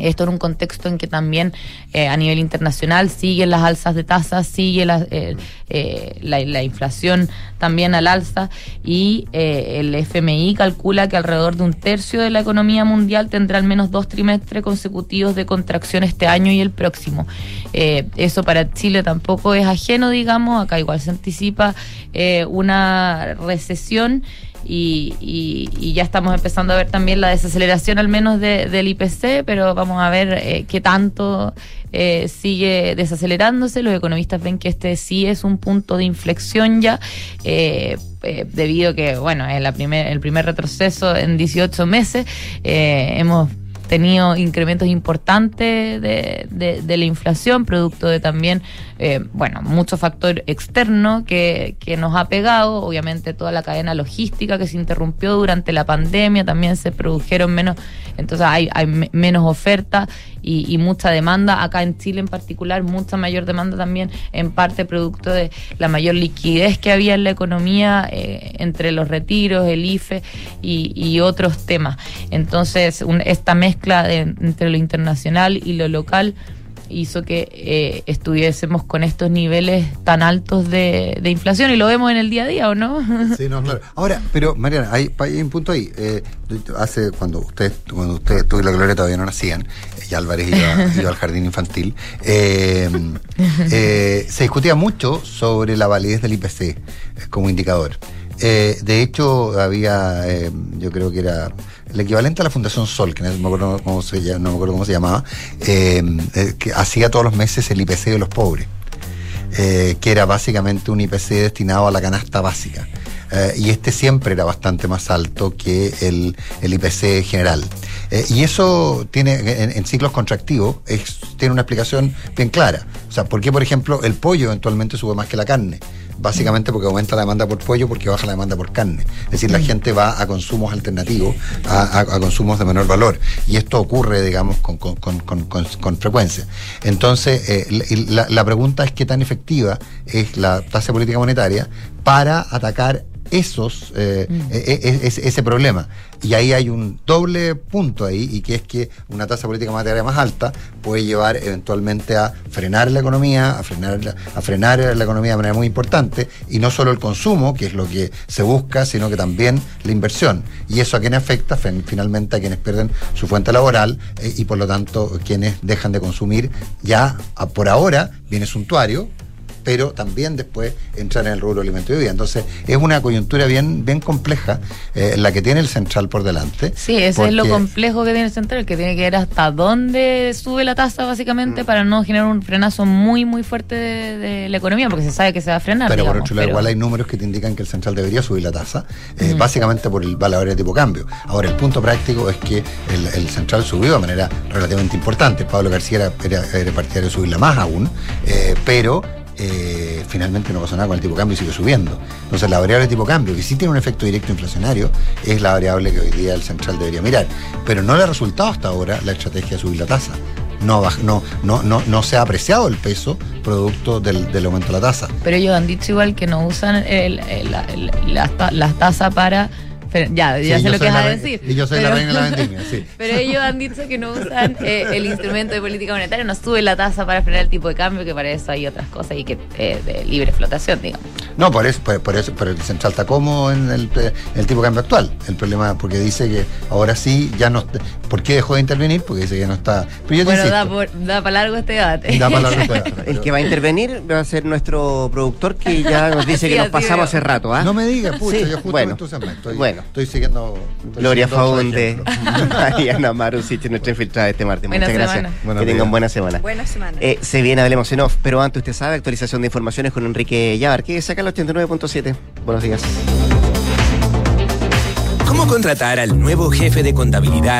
Esto en un contexto en que también eh, a nivel internacional siguen las alzas de tasas, sigue la, eh, eh, la, la inflación también al alza y el FMI calcula que alrededor de un tercio de la economía mundial tendrá al menos dos trimestres consecutivos de contracción este año y el próximo. Eso para Chile tampoco es ajeno, digamos, acá igual se anticipa una recesión y, y- y ya estamos empezando a ver también la desaceleración al menos de- del IPC, pero vamos a ver eh, qué tanto eh, sigue desacelerándose. Los economistas ven que este sí es un punto de inflexión ya, eh, eh, debido a que, bueno, es la primer, el primer retroceso en 18 meses. Eh, hemos tenido incrementos importantes de, de- de la inflación, producto de también, eh, bueno, mucho factor externo que, que nos ha pegado, obviamente toda la cadena logística que se interrumpió durante la pandemia, también se produjeron menos, entonces hay, hay me- menos oferta y, y mucha demanda, acá en Chile en particular, mucha mayor demanda también, en parte producto de la mayor liquidez que había en la economía eh, entre los retiros, el IFE y, y otros temas. Entonces, un- esta mezcla de- entre lo internacional y lo local hizo que eh, estuviésemos con estos niveles tan altos de, de inflación y lo vemos en el día a día, ¿o no? Sí, no, claro. Ahora, pero Mariana, hay, hay un punto ahí. Eh, hace cuando usted, cuando usted, tú y la Gloria todavía no nacían, y Álvarez iba, iba al jardín infantil, eh, eh, se discutía mucho sobre la validez del IPC eh, como indicador. Eh, de hecho, había, yo creo que era el equivalente a la Fundación Sol, que no me acuerdo cómo se, llamaba, eh, eh, que hacía todos los meses el IPC de los pobres eh, que era básicamente un IPC destinado a la canasta básica. Y este siempre era bastante más alto que el, el IPC general. Y eso tiene, en, en ciclos contractivos, tiene una explicación bien clara. O sea, ¿por qué, por ejemplo, el pollo eventualmente sube más que la carne? Básicamente porque aumenta la demanda por pollo, porque baja la demanda por carne. Es decir, la gente va a consumos alternativos, a, a- a consumos de menor valor. Y esto ocurre, digamos, con, con- con- con- con- con frecuencia. Entonces, eh, la, la pregunta es qué tan efectiva es la tasa política monetaria para atacar esos eh, e- e- ese, ese problema. Y ahí hay un doble punto ahí, y que es que una tasa política monetaria más alta puede llevar eventualmente a frenar la economía, a frenar la, a frenar la economía de manera muy importante, y no solo el consumo, que es lo que se busca, sino que también la inversión. Y eso a quienes afecta, Fin- finalmente a quienes pierden su fuente laboral eh, y por lo tanto quienes dejan de consumir ya a- por ahora viene suntuario, pero también después entrar en el rubro alimento y bebida. Entonces, es una coyuntura bien, bien compleja eh, la que tiene el central por delante. Sí, ese es lo complejo que tiene el central, que tiene que ver hasta dónde sube la tasa Mm. básicamente para no generar un frenazo muy, muy fuerte de, de la economía, porque se sabe que se va a frenar. Pero por otro lado, pero- igual hay números que te indican que el central debería subir la tasa, eh, Mm. básicamente por el valor de tipo cambio. Ahora, el punto práctico es que el, el central subió de manera relativamente importante. Pablo García era, era- era partidario de subirla más aún, eh, pero eh, finalmente no pasó nada con el tipo de cambio y sigue subiendo. Entonces, la variable de tipo de cambio, que sí tiene un efecto directo inflacionario, es la variable que hoy día el central debería mirar. Pero no le ha resultado hasta ahora la estrategia de subir la tasa. No, no, no, no, no se ha apreciado el peso producto del, aumento de la tasa. Pero ellos han dicho igual que no usan el, el- la- el- las ta- las tasas para... pero ya, ya Sí, sé lo que vas la a decir. Y yo soy la pero- reina de la vendimia, sí. Pero ellos han dicho que no usan eh, el instrumento de política monetaria, no suben la tasa para frenar el tipo de cambio, que para eso hay otras cosas y que eh, de libre flotación, digamos. No, por eso, por, por eso, pero el central está como en el, el tipo de cambio actual. El problema, porque dice que ahora sí ya no. ¿Por qué dejó de intervenir? Porque dice que ya no está. Pero yo te Bueno, da, por- da para largo este debate. da para largo este El que va a intervenir va a ser nuestro productor que ya nos dice Sí, que nos pasamos veo. hace rato. ¿ah? No me digas, pucha, Sí, yo justo bueno, me entusiasmé. Estoy, bueno. Estoy siguiendo. estoy Gloria Faunde. Mariana Marusic, nuestra infiltrada este martes. Buena Muchas gracias. que tengan días. buena semana. Buena semana. Eh, se viene Hablemos en Off, pero antes usted sabe, actualización de informaciones con Enrique Yabar, que saca el 89.7. Buenos días. ¿Cómo contratar al nuevo jefe de contabilidad